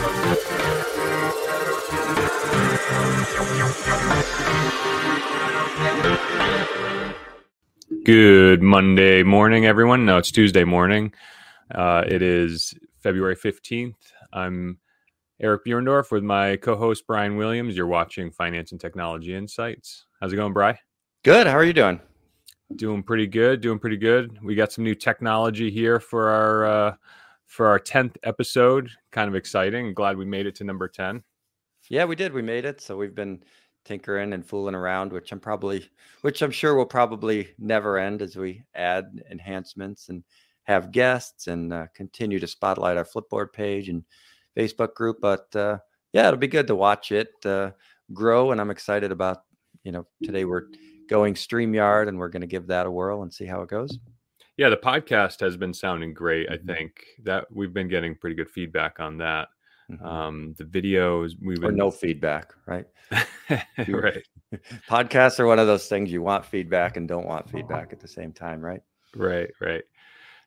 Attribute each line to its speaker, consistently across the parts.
Speaker 1: Good Monday morning, everyone. No, it's Tuesday morning. Uh, it is February 15th. I'm Eric Buhrendorf with my co host, Brian Williams. You're watching Finance and Technology Insights. How's it going, Bry?
Speaker 2: Good. How are you doing?
Speaker 1: Doing pretty good. Doing pretty good. We got some new technology here for our uh, for our tenth episode. Kind of exciting. Glad we made it to number ten.
Speaker 2: Yeah, we did. We made it. So we've been tinkering and fooling around, which I'm probably, which I'm sure will probably never end as we add enhancements and have guests and uh, continue to spotlight our Flipboard page and Facebook group. But uh, yeah, it'll be good to watch it uh, grow, and I'm excited about. You know, today we're going StreamYard, and we're going to give that a whirl and see how it goes.
Speaker 1: Yeah, the podcast has been sounding great. I mm-hmm. think that we've been getting pretty good feedback on that. Mm-hmm. Um, the videos we've
Speaker 2: been... or no feedback, right?
Speaker 1: right.
Speaker 2: Podcasts are one of those things you want feedback and don't want feedback at the same time, right?
Speaker 1: Right, right.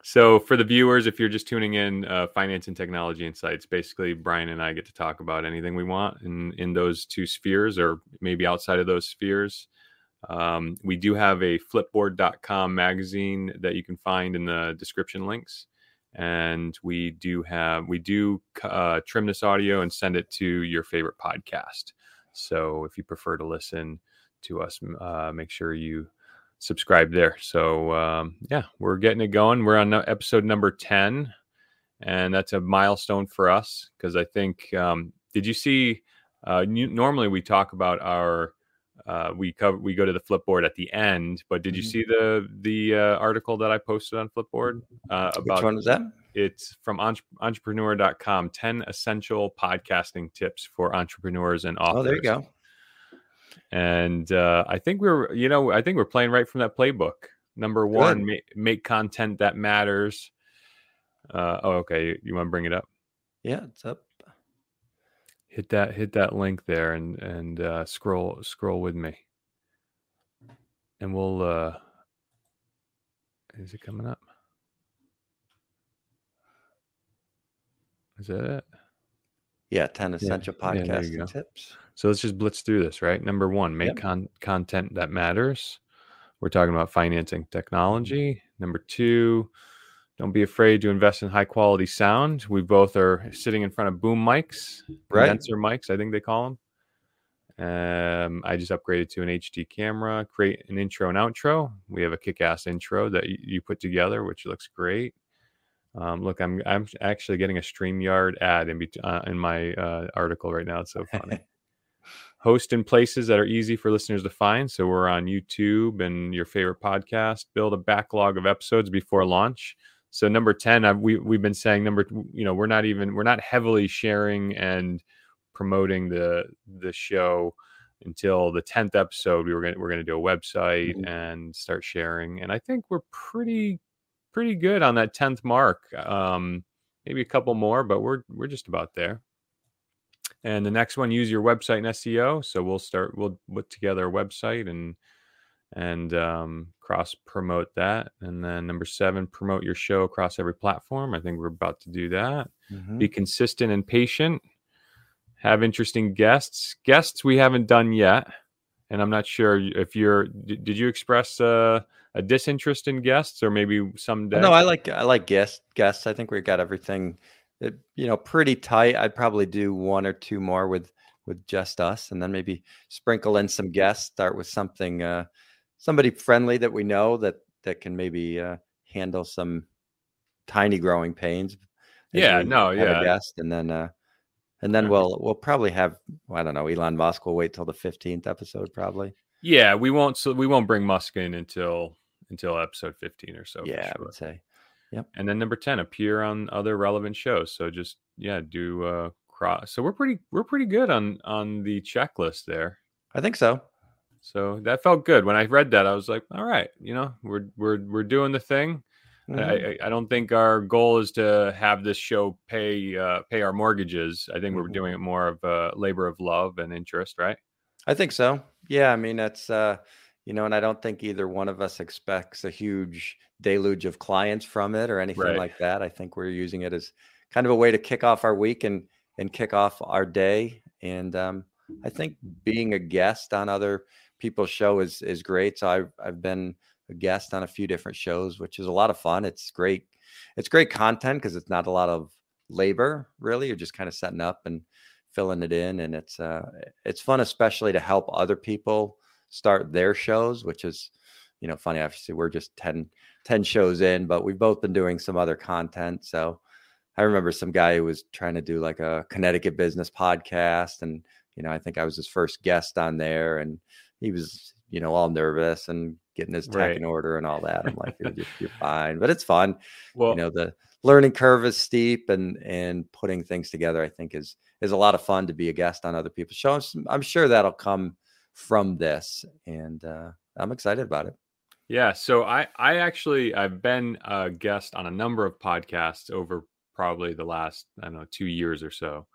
Speaker 1: So for the viewers, if you're just tuning in, uh, finance and technology insights, basically Brian and I get to talk about anything we want in in those two spheres, or maybe outside of those spheres. Um, we do have a Flipboard.com magazine that you can find in the description links. And we do have we do uh, trim this audio and send it to your favorite podcast. So if you prefer to listen to us uh, make sure you subscribe there. So um, yeah we're getting it going. We're on episode number 10 and that's a milestone for us because i think um, did you see uh, normally we talk about our uh, we cover we go to the flipboard at the end but did you mm-hmm. see the the uh, article that i posted on flipboard
Speaker 2: uh, about which one was that?
Speaker 1: It's from entre- entrepreneur.com 10 essential podcasting tips for entrepreneurs and authors
Speaker 2: oh there you go.
Speaker 1: And uh, i think we're you know i think we're playing right from that playbook. Number one ma- make content that matters. Uh, oh okay you, you want to bring it up?
Speaker 2: Yeah it's up
Speaker 1: hit that hit that link there and and uh, scroll scroll with me. And we'll uh is it coming up? Is that it?
Speaker 2: Yeah 10 essential yeah, podcast yeah, tips.
Speaker 1: So let's just blitz through this right? Number one make yep. con- content that matters. We're talking about financing technology. Number two don't be afraid to invest in high quality sound. We both are sitting in front of boom mics, right. condenser mics, I think they call them. Um, I just upgraded to an HD camera, create an intro and outro. We have a kick ass intro that you put together, which looks great. Um, look, I'm I'm actually getting a Streamyard ad in be- uh, in my uh, article right now. It's so funny. Host in places that are easy for listeners to find. So we're on YouTube and your favorite podcast. Build a backlog of episodes before launch. So number 10, I've, we, we've been saying number, you know, we're not even, we're not heavily sharing and promoting the, the show until the 10th episode. We were going to, we're going to do a website mm-hmm. and start sharing. And I think we're pretty, pretty good on that 10th mark. Um, maybe a couple more, but we're, we're just about there. And the next one, use your website and SEO. So we'll start, we'll put together a website and, and um, cross promote that. And then number seven, promote your show across every platform. I think we're about to do that. Mm-hmm. Be consistent and patient. Have interesting guests. Guests we haven't done yet, and I'm not sure if you're. Did you express uh, a disinterest in guests, or maybe someday?
Speaker 2: No, I like I like guests. Guests. I think we got everything, you know, pretty tight. I'd probably do one or two more with with just us, and then maybe sprinkle in some guests. Start with something. Uh, somebody friendly that we know that that can maybe uh, handle some tiny growing pains.
Speaker 1: Yeah, no, yeah.
Speaker 2: guest, and then uh, and then we'll we'll probably have I don't know Elon Musk. We'll wait till the fifteenth episode probably.
Speaker 1: Yeah, we won't. So we won't bring Musk in until until episode fifteen or so.
Speaker 2: Yeah, sure. I would say. Yep.
Speaker 1: And then number ten, appear on other relevant shows. So just yeah, do uh cross. So we're pretty we're pretty good on on the checklist there.
Speaker 2: I think so.
Speaker 1: So that felt good. When I read that, I was like, all right, you know, we're we're we're doing the thing. Mm-hmm. I, I don't think our goal is to have this show pay uh, pay our mortgages. I think mm-hmm. we're doing it more of a labor of love and interest, right?
Speaker 2: I think so. Yeah, I mean that's uh, you know, and I don't think either one of us expects a huge deluge of clients from it or anything right. like that. I think we're using it as kind of a way to kick off our week and and kick off our day. And um, I think being a guest on other people's show is is great. So I've I've been a guest on a few different shows, which is a lot of fun. It's great. It's great content because it's not a lot of labor really. You're just kind of setting up and filling it in, and it's uh it's fun, especially to help other people start their shows, which is you know funny. Obviously, we're just 10, 10 shows in, but we've both been doing some other content. So I remember some guy who was trying to do like a Connecticut business podcast, and you know I think I was his first guest on there, and he was you know all nervous and getting his tech right. in order and all that. I'm like, you're, you're, fine, but it's fun. Well, you know the learning curve is steep, and and putting things together, I think is is a lot of fun to be a guest on other people's shows. I'm sure that'll come from this, and uh, I'm excited about it.
Speaker 1: Yeah, so I I actually I've been a guest on a number of podcasts over probably the last I don't know two years or so,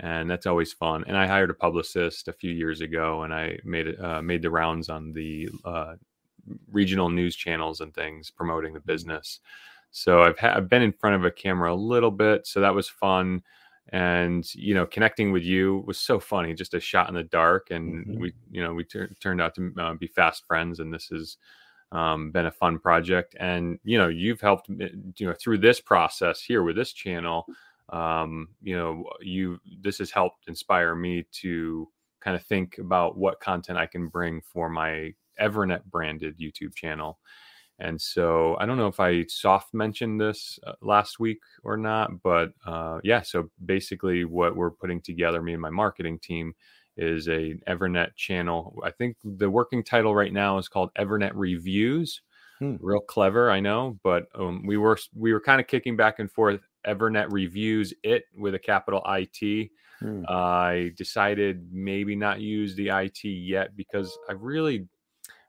Speaker 1: and that's always fun. And I hired a publicist a few years ago, and I made uh, made the rounds on the uh, regional news channels and things promoting the mm-hmm. business. So I've ha- I've been in front of a camera a little bit, so that was fun. And you know, connecting with you was so funny, just a shot in the dark, and mm-hmm. we you know we ter- turned out to uh, be fast friends, and this has um, been a fun project. And you know, you've helped you know through this process here with this channel. Um, you know, you this has helped inspire me to kind of think about what content I can bring for my Evernet branded YouTube channel. And so I don't know if I soft mentioned this uh, last week or not, but uh, yeah. So basically, what we're putting together, me and my marketing team, is a Evernet channel. I think the working title right now is called Evernet Reviews. Hmm. Real clever, I know, but um, we were we were kind of kicking back and forth. Evernet Reviews it with a capital IT. Hmm. Uh, I decided maybe not use the IT yet because I really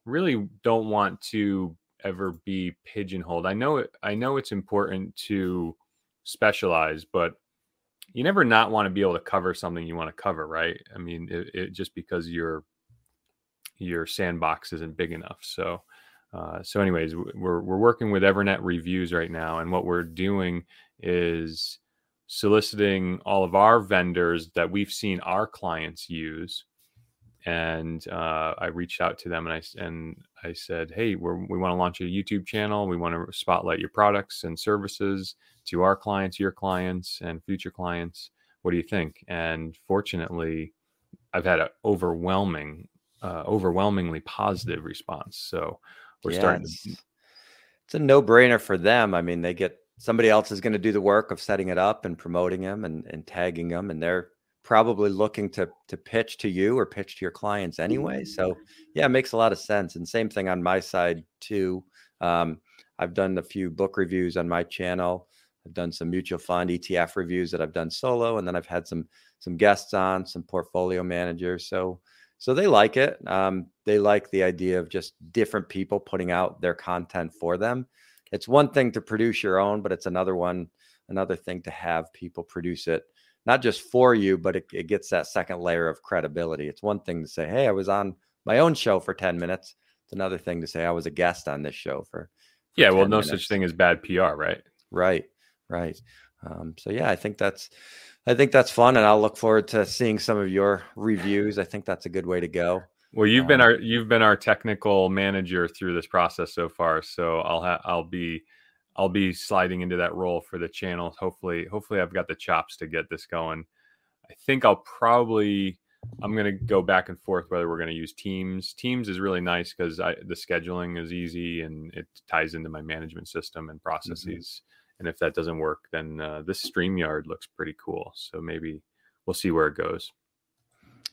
Speaker 1: really don't want to ever be pigeonholed. I know it, I know it's important to specialize, but you never not want to be able to cover something you want to cover, right? I mean, it, it just because your your sandbox isn't big enough. So, uh, so anyways, we're we're working with Evernet reviews right now, and what we're doing is soliciting all of our vendors that we've seen our clients use and uh, I reached out to them and I and I said, "Hey, we want to launch a YouTube channel. We want to spotlight your products and services to our clients, your clients, and future clients. What do you think?" And fortunately, I've had an overwhelming, uh, overwhelmingly positive response. So we're yeah, starting.
Speaker 2: It's, to... it's a no-brainer for them. I mean, they get somebody else is going to do the work of setting it up and promoting them and, and tagging them, and they're probably looking to to pitch to you or pitch to your clients anyway. So yeah, it makes a lot of sense. And same thing on my side too. Um, I've done a few book reviews on my channel. I've done some mutual fund ETF reviews that I've done solo, and then I've had some some guests on, some portfolio managers. So so they like it. Um, they like the idea of just different people putting out their content for them. It's one thing to produce your own, but it's another one, another thing to have people produce it not just for you, but it, it gets that second layer of credibility. It's one thing to say, Hey, I was on my own show for 10 minutes. It's another thing to say, I was a guest on this show for.
Speaker 1: for yeah. Well, no minutes. such thing as bad PR, right?
Speaker 2: Right. Right. Um, so yeah, I think that's, I think that's fun, and I'll look forward to seeing some of your reviews. I think that's a good way to go.
Speaker 1: Well, you've um, been our you've been our technical manager through this process so far, so I'll ha- I'll be I'll be sliding into that role for the channel. Hopefully, hopefully I've got the chops to get this going. I think I'll probably I'm going to go back and forth whether we're going to use Teams. Teams is really nice because the scheduling is easy and it ties into my management system and mm-hmm. processes. Mm-hmm. And if that doesn't work, then uh, this Streamyard looks pretty cool. So maybe we'll see where it goes.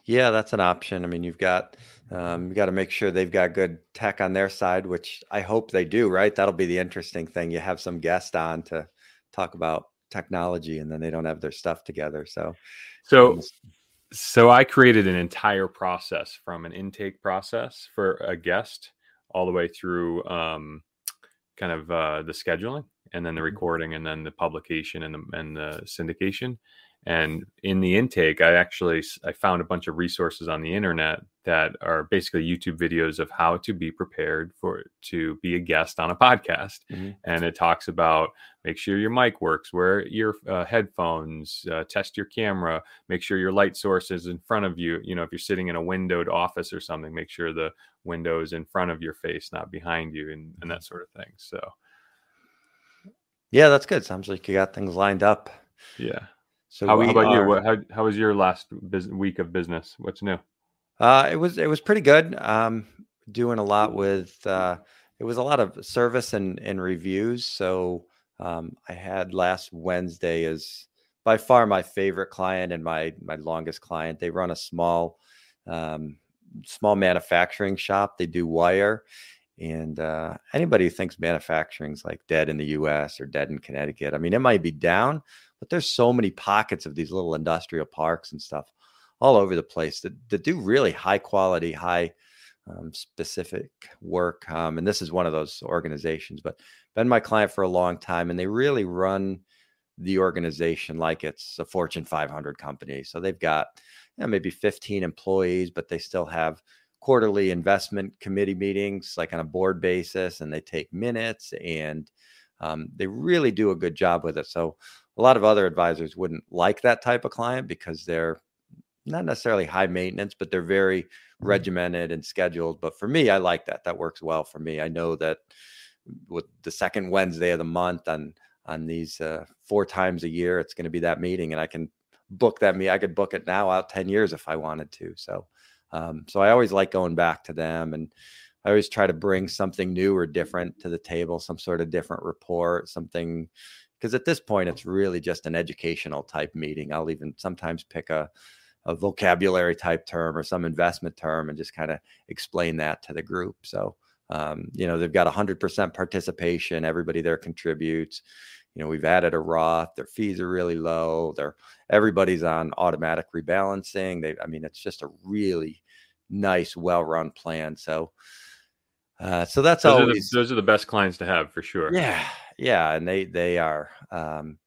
Speaker 2: Yeah, that's an option. I mean, you've got um, you got to make sure they've got good tech on their side, which I hope they do. Right, that'll be the interesting thing. You have some guest on to talk about technology, and then they don't have their stuff together. So,
Speaker 1: so, so I created an entire process from an intake process for a guest all the way through um, kind of uh, the scheduling, and then the mm-hmm. recording, and then the publication, and the and the syndication and in the intake i actually i found a bunch of resources on the internet that are basically YouTube videos of how to be prepared for to be a guest on a podcast. Mm-hmm. And it talks about make sure your mic works, wear your uh, headphones, uh, test your camera, make sure your light source is in front of you. You know, if you're sitting in a windowed office or something, make sure the window is in front of your face, not behind you, and, and that sort of thing. So,
Speaker 2: yeah, that's good. Sounds like you got things lined up.
Speaker 1: Yeah. So how, how about are, you? What, how, how was your last week of business? What's new?
Speaker 2: Uh, it was it was pretty good. Um, doing a lot with uh, it was a lot of service and and reviews. So um, I had last Wednesday is by far my favorite client and my my longest client. They run a small um, small manufacturing shop. They do wire. And uh, anybody who thinks manufacturing's like dead in the U.S. or dead in Connecticut, I mean, it might be down, but there's so many pockets of these little industrial parks and stuff all over the place that, that do really high quality, high um, specific work. Um, and this is one of those organizations, but been my client for a long time, and they really run the organization like it's a Fortune 500 company. So they've got you know, maybe 15 employees, but they still have quarterly investment committee meetings, like on a board basis, and they take minutes and um, they really do a good job with it. So a lot of other advisors wouldn't like that type of client because they're not necessarily high maintenance, but they're very mm-hmm. regimented and scheduled. But for me, I like that. That works well for me. I know that with the second Wednesday of the month on on these uh, four times a year, it's going to be that meeting, and I can book that me. I could book it now out ten years if I wanted to. So, um, so I always like going back to them, and I always try to bring something new or different to the table, some sort of different report, something. Because at this point, it's really just an educational type meeting. I'll even sometimes pick a a vocabulary type term or some investment term and just kind of explain that to the group. So, um, you know, they've got 100% participation. Everybody there contributes. You know, we've added a Roth. Their fees are really low. They're everybody's on automatic rebalancing. They, I mean, it's just a really nice, well-run plan. So, uh, so that's
Speaker 1: those
Speaker 2: always
Speaker 1: are the, those are the best clients to have for sure.
Speaker 2: Yeah, yeah, and they they are. Um,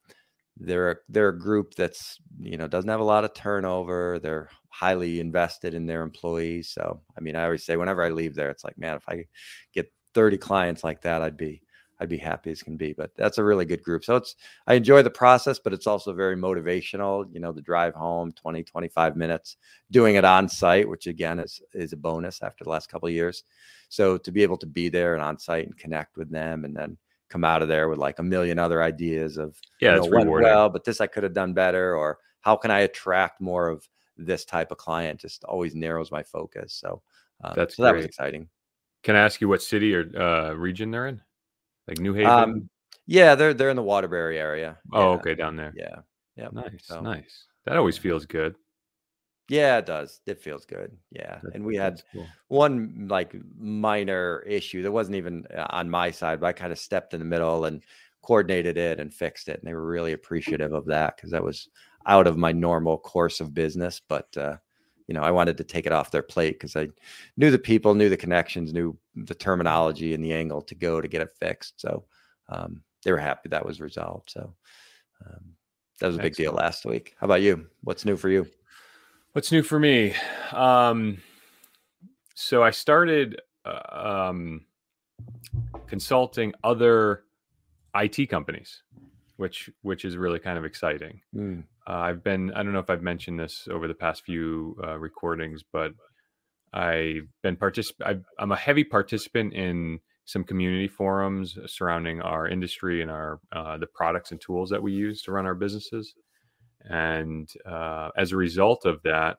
Speaker 2: they're a, they're a group that's you know doesn't have a lot of turnover. They're highly invested in their employees. So I mean, I always say whenever I leave there, it's like, man, if I get 30 clients like that, I'd be I'd be happy as can be. But that's a really good group. So it's I enjoy the process, but it's also very motivational. You know, the drive home, 20, 25 minutes, doing it on site, which again is is a bonus after the last couple of years. So to be able to be there and on site and connect with them and then come out of there with like a million other ideas of
Speaker 1: yeah, you know, went
Speaker 2: well, but this I could have done better, or how can I attract more of this type of client? Just always narrows my focus. So um, that's so that was exciting.
Speaker 1: Can I ask you what city or uh, region they're in? Like New Haven? Um,
Speaker 2: yeah, they're they're in the Waterbury area.
Speaker 1: Oh,
Speaker 2: yeah.
Speaker 1: okay, down there.
Speaker 2: Yeah, yeah.
Speaker 1: Nice, so, nice. That always feels good.
Speaker 2: Yeah, it does. It feels good. Yeah. and we had cool. one like minor issue that wasn't even uh, on my side, but I kind of stepped in the middle and coordinated it and fixed it. And they were really appreciative of that because that was out of my normal course of business. But, uh, you know, I wanted to take it off their plate because I knew the people, knew the connections, knew the terminology and the angle to go to get it fixed. So um, they were happy that was resolved. So um, that was a big deal last week. How about you? What's new for you?
Speaker 1: What's new for me? Um, so I started uh, um, consulting other IT companies, which which is really kind of exciting. Mm. Uh, I've been I don't know if I've mentioned this over the past few uh, recordings, but I've been particip- i am a heavy participant in some community forums surrounding our industry and our uh, the products and tools that we use to run our businesses. And uh, as a result of that,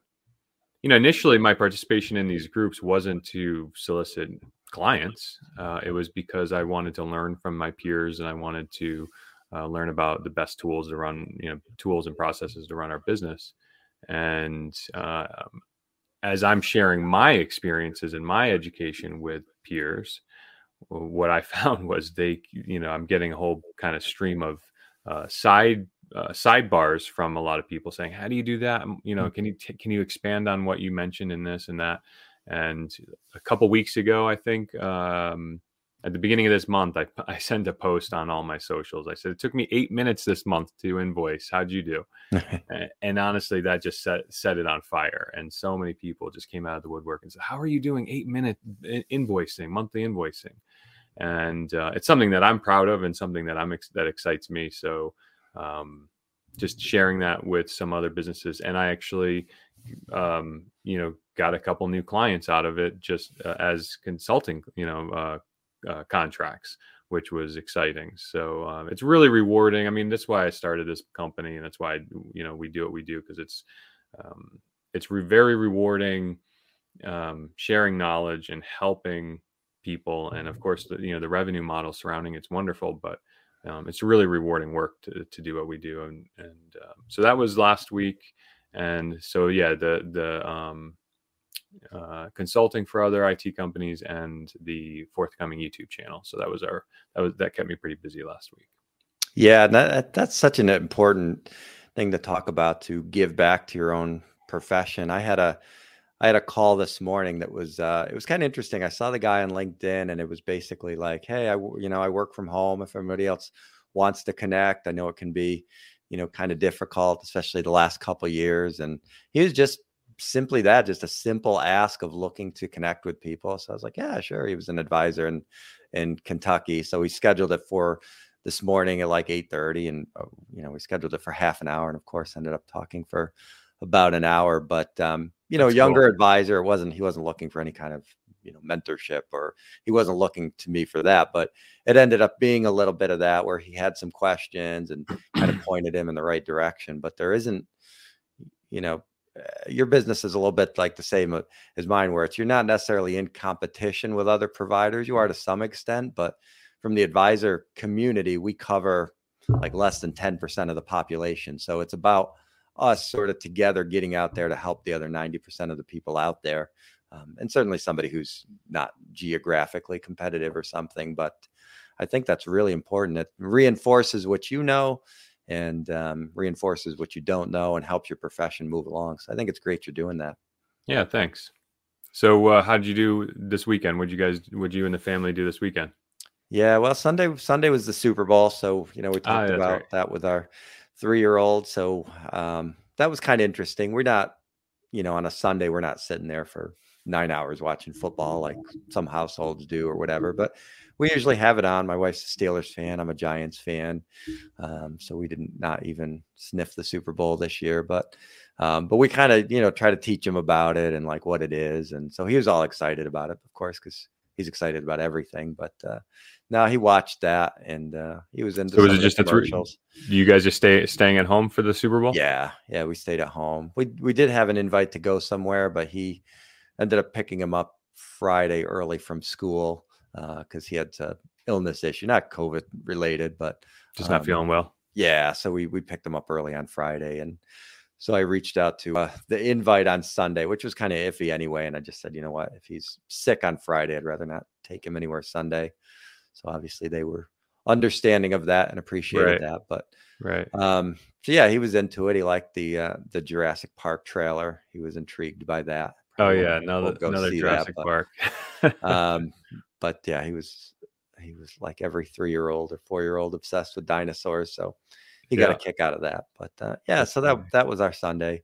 Speaker 1: you know, initially my participation in these groups wasn't to solicit clients. Uh, it was because I wanted to learn from my peers and I wanted to uh, learn about the best tools to run, you know, tools and processes to run our business. And uh, as I'm sharing my experiences and my education with peers, what I found was they, you know, I'm getting a whole kind of stream of uh, side uh, sidebars from a lot of people saying, "How do you do that? You know, mm. can you t- can you expand on what you mentioned in this and that?" And a couple weeks ago, I think um, at the beginning of this month, I, I sent a post on all my socials. I said, it took me eight minutes this month to invoice. How'd you do? and, and, honestly, that just set, set it on fire. And so many people just came out of the woodwork and said, how are you doing eight minute invoicing, monthly invoicing? And uh, it's something that I'm proud of and something that I'm, ex- that excites me. So, um, just sharing that with some other businesses. And I actually, um, you know, got a couple new clients out of it just uh, as consulting, you know, uh, uh, contracts, which was exciting. So um, it's really rewarding. I mean, that's why I started this company, and that's why you know we do what we do because it's um, it's re- very rewarding, um, sharing knowledge and helping people. And of course, the, you know the revenue model surrounding it's wonderful, but um, it's really rewarding work to, to do what we do. And and uh, so that was last week. And so yeah, the the um, uh, consulting for other IT companies and the forthcoming YouTube channel. So that was our that was that kept me pretty busy last week.
Speaker 2: Yeah, that, that's such an important thing to talk about to give back to your own profession. I had a I had a call this morning that was uh, it was kind of interesting. I saw the guy on LinkedIn, and it was basically like, "Hey, I you know I work from home. If everybody else wants to connect, I know it can be, you know, kind of difficult, especially the last couple years." And he was just simply that, just a simple ask of looking to connect with people. So I was like, yeah, sure. He was an advisor in in Kentucky, so we scheduled it for this morning at like 8:30 and uh, you know we scheduled it for half an hour and of course ended up talking for about an hour but um you know That's younger cool. advisor wasn't he wasn't looking for any kind of you know mentorship or he wasn't looking to me for that but it ended up being a little bit of that where he had some questions and kind of pointed him in the right direction but there isn't you know your business is a little bit like the same uh, as mine, where it's you're not necessarily in competition with other providers. You are to some extent, but from the advisor community, we cover like less than 10% of the population. So it's about us sort of together getting out there to help the other 90% of the people out there. Um, and certainly somebody who's not geographically competitive or something. But I think that's really important. It reinforces what you know and um, reinforces what you don't know and helps your profession move along. So I think it's great you're doing that.
Speaker 1: Yeah, thanks. So uh, how did you do this weekend? Would you guys, would you and the family do this weekend?
Speaker 2: Yeah, well, Sunday Sunday was the Super Bowl, so you know we ah, talked ah, about right. that with our three year old. So um, that was kind of interesting. We're not, you know, on a Sunday we're not sitting there for nine hours watching football like some households do or whatever. But we usually have it on. My wife's a Steelers fan. I'm a Giants fan, um, so we didn't even sniff the Super Bowl this year. But um, but we kind of you know try to teach him about it and like what it is, and so he was all excited about it, of course, because he's excited about everything. But uh, now he watched that and uh, he was into.
Speaker 1: So was it just a three? You guys just stay staying at home for the Super Bowl?
Speaker 2: Yeah, yeah, we stayed at home. We we did have an invite to go somewhere, but he ended up picking him up Friday early from school because uh, he had a illness issue, not COVID related, but
Speaker 1: just not um, feeling well.
Speaker 2: Yeah, so we we picked him up early on Friday, and so I reached out to uh, the invite on Sunday, which was kind of iffy anyway, and I just said, you know what, if he's sick on Friday, I'd rather not take him anywhere Sunday. So obviously they were understanding of that and appreciated right. that, but
Speaker 1: right.
Speaker 2: Um, so yeah, he was into it. He liked the uh, the Jurassic Park trailer. He was intrigued by that.
Speaker 1: Oh yeah, another another Jurassic that, Park.
Speaker 2: um, but yeah, he was he was like every three year old or four year old obsessed with dinosaurs. So he got a kick out of that. But uh, yeah, so that that was our Sunday,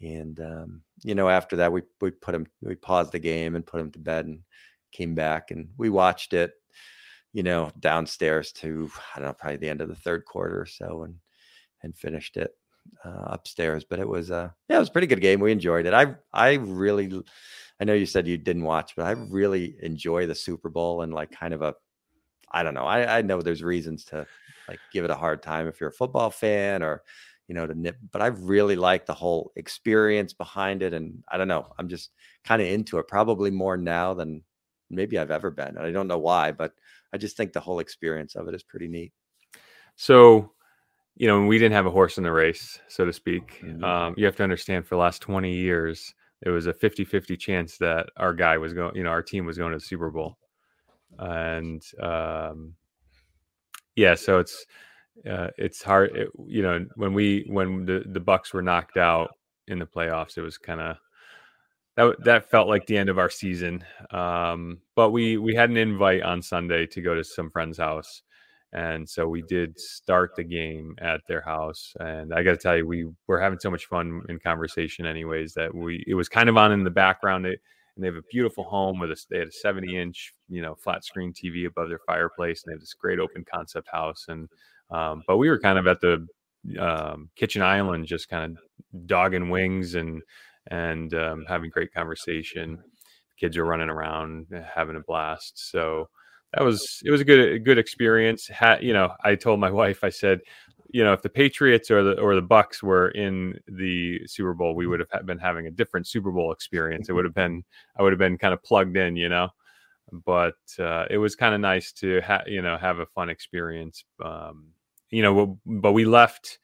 Speaker 2: and um, you know after that we we put him we paused the game and put him to bed and came back and we watched it, you know, downstairs to I don't know probably the end of the third quarter or so and and finished it uh, upstairs. But it was uh yeah it was a pretty good game. We enjoyed it. I I really I know you said you didn't watch, but I really enjoy the Super Bowl and like kind of a, I don't know. I, I know there's reasons to like give it a hard time if you're a football fan or, you know, to nip, but I really like the whole experience behind it. And I don't know, I'm just kind of into it probably more now than maybe I've ever been. And I don't know why, but I just think the whole experience of it is pretty neat.
Speaker 1: So, you know, we didn't have a horse in the race, so to speak. Mm-hmm. Um, you have to understand for the last 20 years, it was a 50-50 chance that our guy was going you know our team was going to the super bowl and um yeah so it's uh, it's hard it, you know when we when the the Bucs were knocked out in the playoffs it was kind of that that felt like the end of our season. Um, but we we had an invite on Sunday to go to some friend's house, and so we did start the game at their house. And I got to tell you, we were having so much fun in conversation, anyways, that we it was kind of on in the background. It, and they have a beautiful home with a they had a 70 inch you know flat screen TV above their fireplace, and they have this great open concept house. And um, but we were kind of at the um, kitchen island, just kind of dogging wings and and um, having great conversation. Kids are running around, having a blast. So that was it was a good a good experience. Ha, you know, I told my wife, I said, you know, if the Patriots or the or the Bucs were in the Super Bowl, we would have been having a different Super Bowl experience. It would have been I would have been kind of plugged in, you know. But uh, it was kind of nice to have you know have a fun experience. Um, you know, but we left.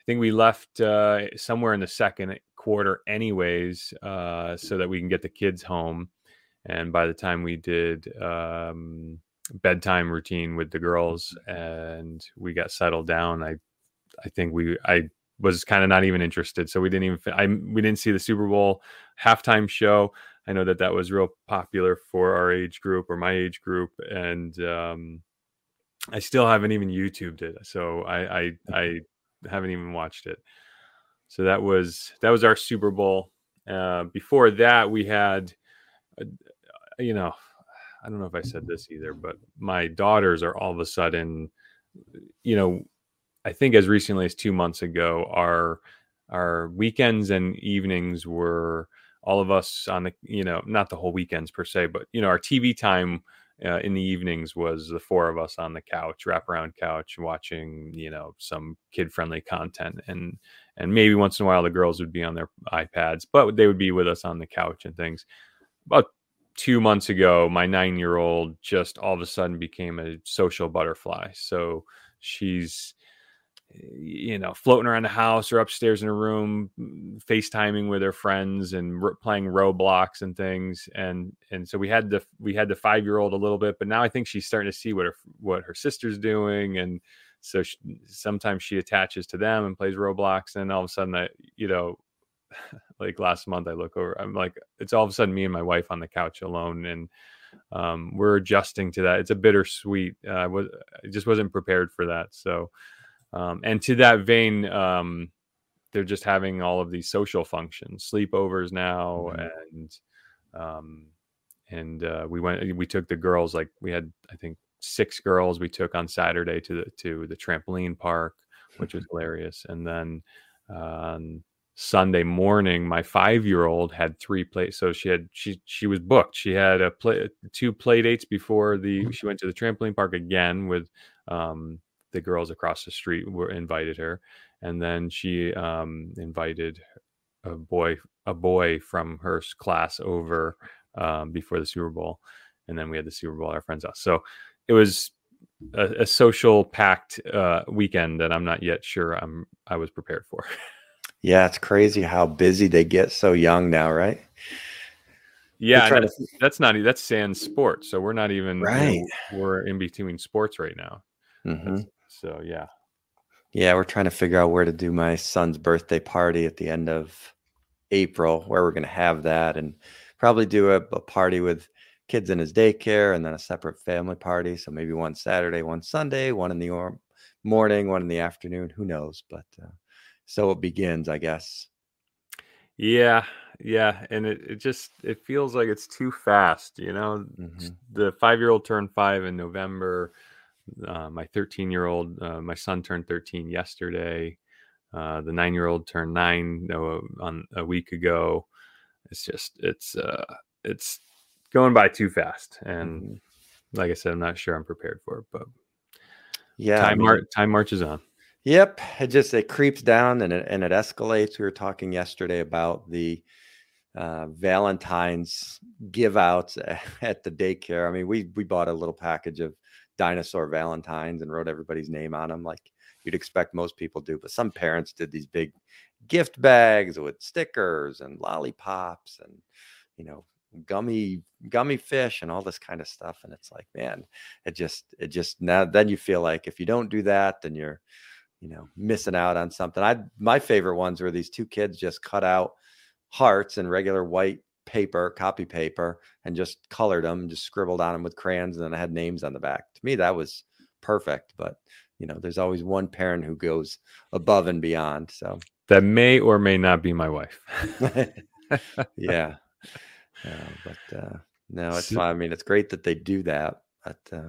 Speaker 1: I think we left uh, somewhere in the second quarter, anyways, uh, so that we can get the kids home. And by the time we did um, bedtime routine with the girls and we got settled down, I, I think we, I was kind of not even interested. So we didn't even, I, we didn't see the Super Bowl halftime show. I know that that was real popular for our age group or my age group, and um, I still haven't even YouTubed it. So I, I, I haven't even watched it. So that was that was our Super Bowl. Uh, before that, we had, uh, you know, I don't know if I said this either, but my daughters are all of a sudden, you know, I think as recently as two months ago, our our weekends and evenings were all of us on the, you know, not the whole weekends per se, but you know, our TV time uh, in the evenings was the four of us on the couch, wraparound couch, watching you know some kid friendly content, and and maybe once in a while the girls would be on their iPads, but they would be with us on the couch and things. About two months ago, my nine year old just all of a sudden became a social butterfly. So she's you know, floating around the house or upstairs in a room, mm, FaceTiming with her friends and playing Roblox and things. And and so we had the we had the five year old a little bit, but now I think she's starting to see what her what her sister's doing, and so she, sometimes she attaches to them and plays Roblox, and all of a sudden I you know. Like last month, I look over. I'm like, it's all of a sudden me and my wife on the couch alone, and um, we're adjusting to that. It's a bittersweet. Uh, I was I just wasn't prepared for that. So um, and to that vein, um, they're just having all of these social functions, sleepovers now, mm-hmm. and um, and uh, we went. We took the girls like we had, I think, six girls. We took on Saturday to the to the trampoline park, which was hilarious. And then um, Sunday morning, my five year old had three plays. So she had she she was booked. She had a play two play dates before the mm-hmm. she went to the trampoline park again with um, the girls across the street were invited her, and then she um, invited a boy a boy from her class over um, before the Super Bowl, and then we had the Super Bowl at our friend's house. So it was a, a social packed uh, weekend that I'm not yet sure I'm I was prepared for.
Speaker 2: Yeah, it's crazy how busy they get so young now, right?
Speaker 1: Yeah, that's, to... that's not that's sand sports. So we're not even
Speaker 2: right. You
Speaker 1: know, we're in between sports right now.
Speaker 2: Mm-hmm.
Speaker 1: So yeah.
Speaker 2: Yeah, we're trying to figure out where to do my son's birthday party at the end of April, where we're going to have that, and probably do a, a, party with kids in his daycare, and then a separate family party. So maybe one Saturday, one Sunday, one in the morning, one in the afternoon. Who knows? But uh, so it begins, I guess.
Speaker 1: Yeah, yeah, and it, it just it feels like it's too fast. You know, mm-hmm. the five year old turned five in November uh, my 13 year old, uh, my son turned 13 yesterday. Uh, the nine year old turned nine on a week ago. It's just it's uh, it's going by too fast, and mm-hmm. like I said, I'm not sure I'm prepared for it. But
Speaker 2: yeah,
Speaker 1: time I mean, mar- time marches on.
Speaker 2: Yep, it just it creeps down and it and it escalates. We were talking yesterday about the uh, Valentine's give outs at the daycare. I mean, we we bought a little package of dinosaur valentines and wrote everybody's name on them like you'd expect most people do but some parents did these big gift bags with stickers and lollipops and you know gummy gummy fish and all this kind of stuff and it's like man it just it just now then you feel like if you don't do that then you're you know missing out on something i my favorite ones were these two kids just cut out hearts and regular white paper, copy paper, and just colored them, just scribbled on them with crayons, and then I had names on the back. To me, that was perfect. But you know, there's always one parent who goes above and beyond. So
Speaker 1: that may or may not be my wife.
Speaker 2: yeah. but uh, no, it's fine. I mean, it's great that they do that. But uh,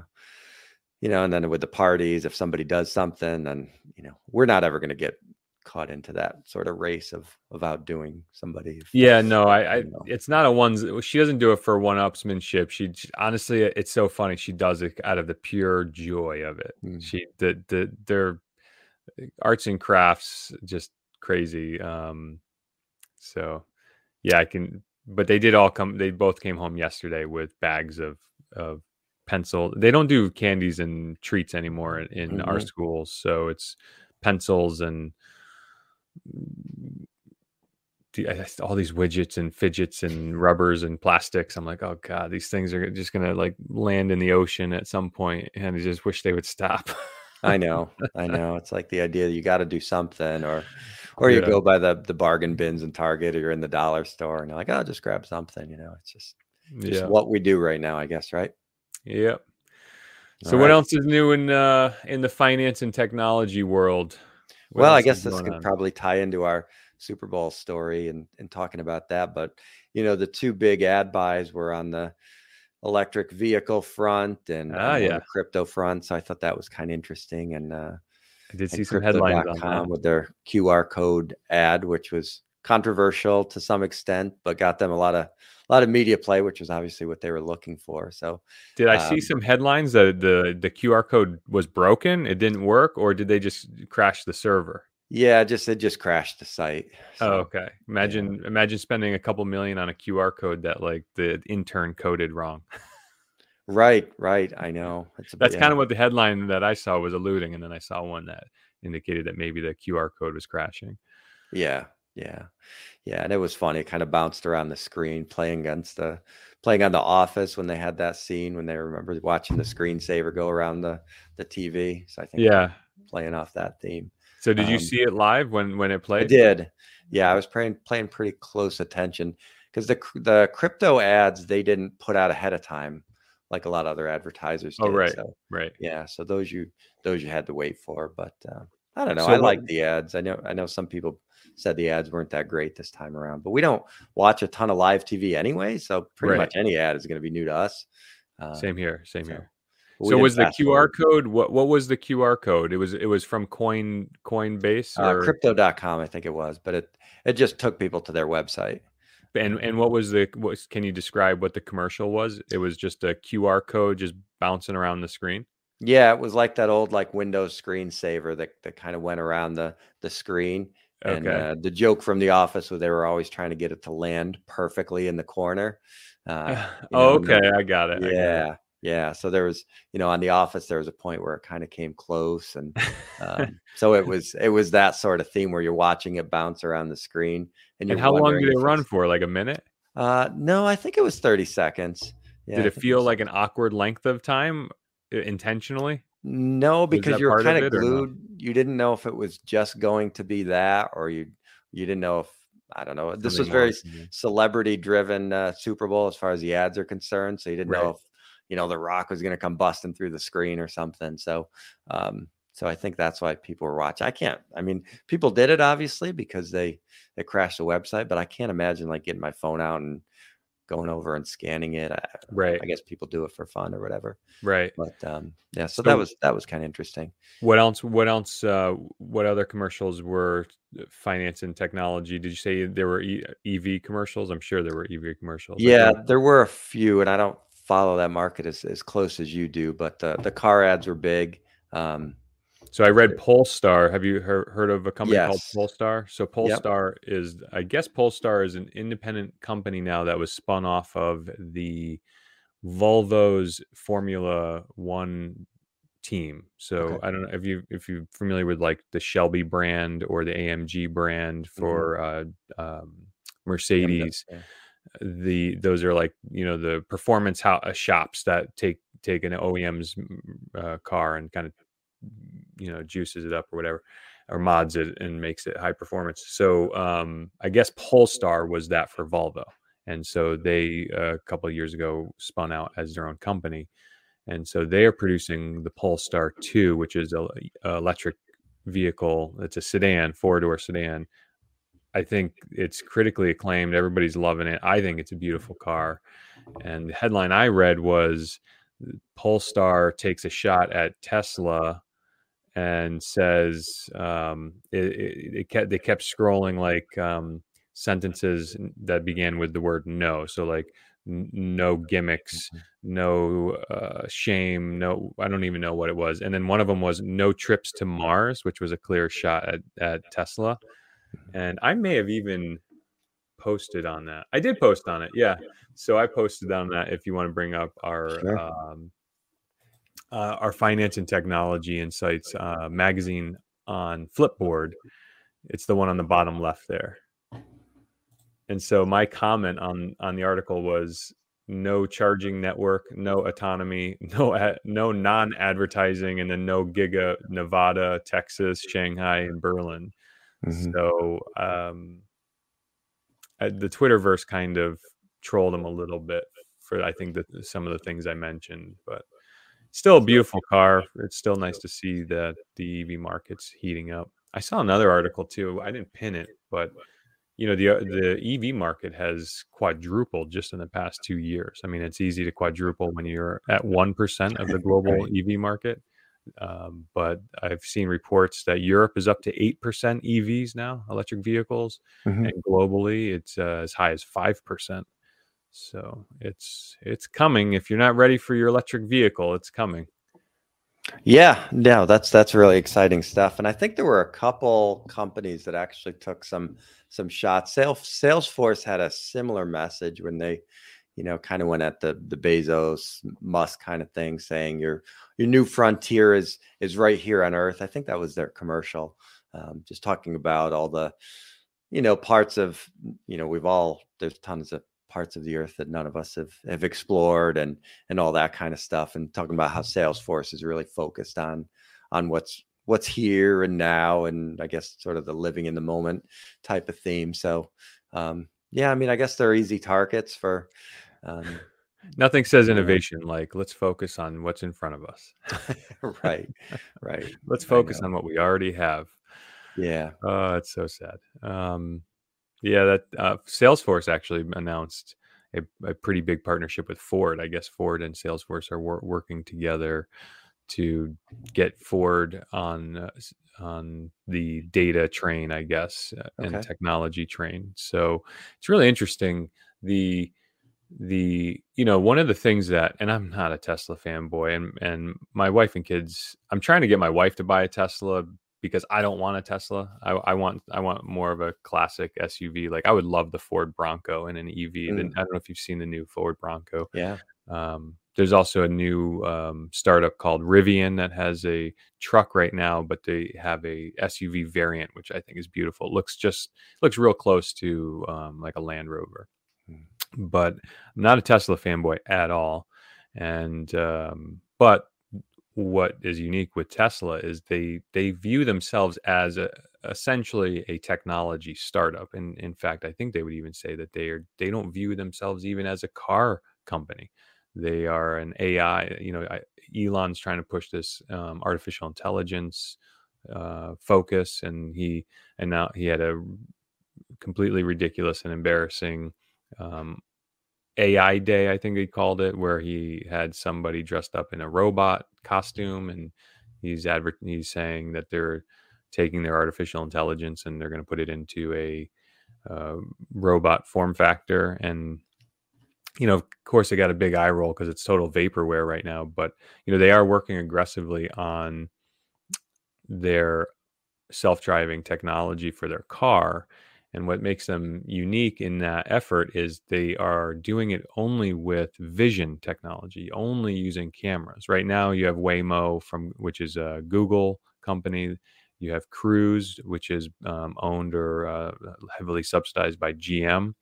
Speaker 2: you know, and then with the parties, if somebody does something, then you know, we're not ever going to get caught into that sort of race of of outdoing somebody. If,
Speaker 1: yeah, no, I, I it's not a one. She doesn't do it for one upsmanship. She, she, honestly, it's so funny. She does it out of the pure joy of it. Mm. She the the their arts and crafts just crazy. Um, so yeah, I can. But they did all come. They both came home yesterday with bags of of pencil. They don't do candies and treats anymore in, in mm-hmm. our schools, so it's pencils and all these widgets and fidgets and rubbers and plastics. I'm like, oh god, these things are just gonna like land in the ocean at some point, and I just wish they would stop.
Speaker 2: I know, I know. It's like the idea you got to do something, or or you yeah. go by the the bargain bins in Target, or you're in the dollar store, and you're like, oh, just grab something. You know, it's just just yeah. what we do right now, I guess, right?
Speaker 1: Yep. So, what else is new in uh, in the finance and technology world?
Speaker 2: What well, I guess this could on? probably tie into our Super Bowl story and and talking about that. But you know, the two big ad buys were on the electric vehicle front and
Speaker 1: ah, yeah. the
Speaker 2: crypto front. So I thought that was kind of interesting. And uh,
Speaker 1: I did see some headlines on that.
Speaker 2: with their QR code ad, which was controversial to some extent, but got them a lot of a lot of media play, which was obviously what they were looking for. So,
Speaker 1: did I um, see some headlines that the the QR code was broken, it didn't work, or did they just crash the server?
Speaker 2: Yeah, just it just crashed the site.
Speaker 1: So, oh, okay. Imagine yeah. imagine spending a couple million on a QR code that like the intern coded wrong.
Speaker 2: right, right. I know.
Speaker 1: A, That's yeah. kind of what the headline that I saw was alluding, and then I saw one that indicated that maybe the QR code was crashing.
Speaker 2: Yeah, yeah. Yeah, and it was funny. It kind of bounced around the screen, playing against the playing on the office when they had that scene when they remember watching the screensaver go around the the TV. So I think
Speaker 1: yeah,
Speaker 2: playing off that theme.
Speaker 1: So did you um, see it live when when it played?
Speaker 2: I did. Yeah, I was playing playing pretty close attention because the the crypto ads they didn't put out ahead of time like a lot of other advertisers.
Speaker 1: Oh,
Speaker 2: did.
Speaker 1: Oh right,
Speaker 2: so,
Speaker 1: right.
Speaker 2: Yeah, so those you those you had to wait for, but uh, I don't know. So I like the ads. I know I know some people said the ads weren't that great this time around. But we don't watch a ton of live TV anyway, so pretty right. much any ad is going to be new to us.
Speaker 1: Uh, same here, same so, here. So was the QR forward. code what what was the QR code? It was it was from Coin Coinbase
Speaker 2: uh, or uh, crypto.com I think it was, but it it just took people to their website.
Speaker 1: And and what was the what can you describe what the commercial was? It was just a QR code just bouncing around the screen.
Speaker 2: Yeah, it was like that old like Windows screensaver that that kind of went around the the screen and okay. uh, the joke from The Office was they were always trying to get it to land perfectly in the corner.
Speaker 1: Uh, oh, okay, I got it.
Speaker 2: Yeah,
Speaker 1: got it.
Speaker 2: yeah. So there was, you know, on The Office, there was a point where it kind of came close, and um, so it was it was that sort of theme where you're watching it bounce around the screen.
Speaker 1: And, and how long did it run for? Like a minute?
Speaker 2: Uh, no, I think it was 30 seconds.
Speaker 1: Yeah, did it feel it like an awkward length of time intentionally?
Speaker 2: No, because you're kind of glued. You didn't know if it was just going to be that, or you you didn't know if I don't know. This was very celebrity driven uh, Super Bowl as far as the ads are concerned. So you didn't right. know if you know the Rock was going to come busting through the screen or something. So um, so I think that's why people were watching. I can't. I mean, people did it obviously because they they crashed the website, but I can't imagine like getting my phone out and going over and scanning it. I,
Speaker 1: right.
Speaker 2: I guess people do it for fun or whatever.
Speaker 1: Right.
Speaker 2: But um, yeah, so, so that was that was kind of interesting.
Speaker 1: What else? What else? Uh, what other commercials were uh, finance and technology? Did you say there were e- EV commercials? I'm sure there were EV commercials.
Speaker 2: Yeah, there were a few, and I don't follow that market as, as close as you do, but the the car ads were big. Um,
Speaker 1: so I read Polestar. Have you heard, heard of a company yes. called Polestar? So Polestar yep. is, I guess, Polestar is an independent company now that was spun off of the Volvo's Formula One team. So okay. I don't know if you if you're familiar with like the Shelby brand or the AMG brand mm-hmm. for mm-hmm. uh, um, Mercedes. Yeah. The those are like you know the performance ho- uh, shops that take take an OEM's uh, car and kind of you know juices it up or whatever or mods it and makes it high performance so um i guess polestar was that for volvo and so they uh, a couple of years ago spun out as their own company, and so they are producing the Polestar 2, which is a, electric vehicle. It's a sedan, four door sedan. I think it's critically acclaimed. Everybody's loving it. I think it's a beautiful car. And the headline I read was Polestar takes a shot at Tesla and says um, it, it, it, kept they kept scrolling like um, sentences that began with the word no. So like n- no gimmicks, mm-hmm. no uh, shame, no I don't even know what it was. And then one of them was no trips to Mars, which was a clear shot at, at Tesla. Mm-hmm. And I may have even posted on that. I did post on it, yeah. So I posted on that. If you want to bring up our sure. um, uh, our finance and technology insights uh, magazine on Flipboard, it's the one on the bottom left there. And so my comment on on the article was no charging network, no autonomy, no ad, no non-advertising, and then no Giga Nevada, Texas, Shanghai, and Berlin. Mm-hmm. So um, the Twitterverse kind of trolled him a little bit for I think that some of the things I mentioned, but still a beautiful car. It's still nice to see that the EV market's heating up. I saw another article too. I didn't pin it, but you know the uh, the EV market has quadrupled just in the past two years. I mean, it's easy to quadruple when you're at one percent of the global. EV market. Um, but I've seen reports that Europe is up to eight percent EVs now, electric vehicles, mm-hmm. and globally it's uh, as high as five percent. So it's it's coming. If you're not ready for your electric vehicle, it's coming.
Speaker 2: Yeah, no, that's that's really exciting stuff. And I think there were a couple companies that actually took some some shots. Sales, Salesforce had a similar message when they, you know, kind of went at the the Bezos Musk kind of thing, saying your your new frontier is is right here on Earth. I think that was their commercial, um, just talking about all the, you know, parts of you know we've all there's tons of parts of the earth that none of us have have explored and and all that kind of stuff and talking about how salesforce is really focused on on what's what's here and now and i guess sort of the living in the moment type of theme. So um yeah i mean i guess they're easy targets for um
Speaker 1: nothing says innovation like let's focus on what's in front of us.
Speaker 2: Right right
Speaker 1: let's focus on what we already have.
Speaker 2: Yeah.
Speaker 1: Oh it's so sad. Um yeah, that uh, Salesforce actually announced a, a, pretty big partnership with Ford. I guess Ford and Salesforce are wor- working together to get Ford on uh, on the data train, I guess, uh, okay. and technology train. So it's really interesting. The the you know one of the things that and i'm not a tesla fanboy and and my wife and kids i'm trying to get my wife to buy a tesla because I don't want a Tesla. I, I, want I want more of a classic SUV. Like I would love the Ford Bronco in an EV. Mm. I don't know if you've seen the new Ford Bronco.
Speaker 2: Yeah.
Speaker 1: Um, there's also a new um, startup called Rivian that has a truck right now, but they have a SUV variant, which I think is beautiful. It looks just looks real close to um, like a Land Rover. Mm. But I'm not a Tesla fanboy at all, and um, but what is unique with Tesla is they they view themselves as a, essentially a technology startup. And in fact I think they would even say that they are they don't view themselves even as a car company. They are an AI you know I, Elon's trying to push this um, artificial intelligence uh, focus and he and now he had a completely ridiculous and embarrassing um, AI Day, I think he called it, where he had somebody dressed up in a robot costume, and he's adver- he's saying that they're taking their artificial intelligence and they're going to put it into a uh, robot form factor. And you know, of course, they got a big eye roll because it's total vaporware right now. But you know, they are working aggressively on their self-driving technology for their car and what makes them unique in that effort is they are doing it only with vision technology, only using cameras. Right now, you have Waymo from which is a Google company. You have Cruise, which is um, owned or uh, heavily subsidized by GM,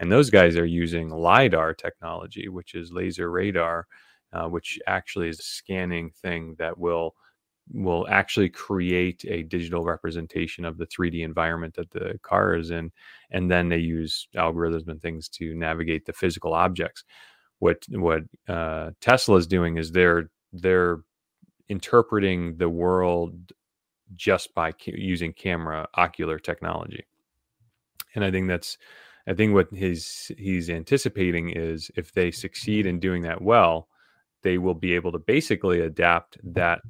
Speaker 1: and those guys are using lidar technology, which is laser radar, uh, which actually is a scanning thing that will will actually create a digital representation of the 3D environment that the car is in, and then they use algorithms and things to navigate the physical objects. What what uh, Tesla is doing is they're they're interpreting the world just by ca- using camera ocular technology, and I think that's I think what his he's anticipating is if they succeed in doing that well, they will be able to basically adapt that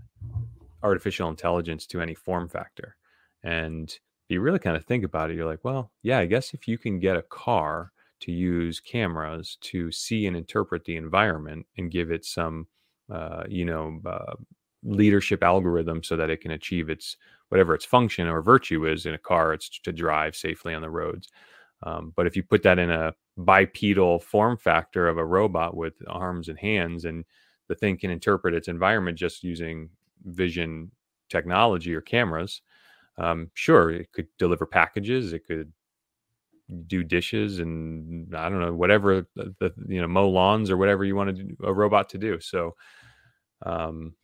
Speaker 1: artificial intelligence to any form factor. And if you really kind of think about it, you're like, well, yeah, I guess if you can get a car to use cameras to see and interpret the environment and give it some, uh, you know, uh, leadership algorithm so that it can achieve its whatever its function or virtue is in a car, it's to drive safely on the roads. Um, but if you put that in a bipedal form factor of a robot with arms and hands, and the thing can interpret its environment just using vision technology or cameras, um, sure, it could deliver packages. It could do dishes and I don't know whatever the, the you know mow lawns or whatever you want a robot to do. So, um,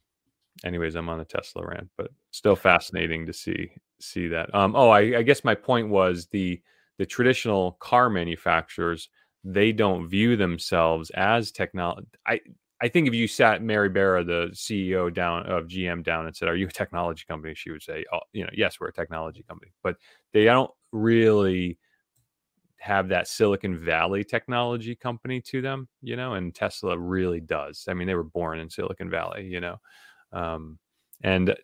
Speaker 1: anyways, I'm on the Tesla rant, but still fascinating to see see that. Um, oh, I, I guess my point was the the traditional car manufacturers they don't view themselves as technology. I I think if you sat Mary Barra, the CEO down of GM down and said, "Are you a technology company?" she would say, oh, "You know, yes, we're a technology company," but they don't really have that Silicon Valley technology company to them, you know, and Tesla really does. I mean, they were born in Silicon Valley, you know, um, and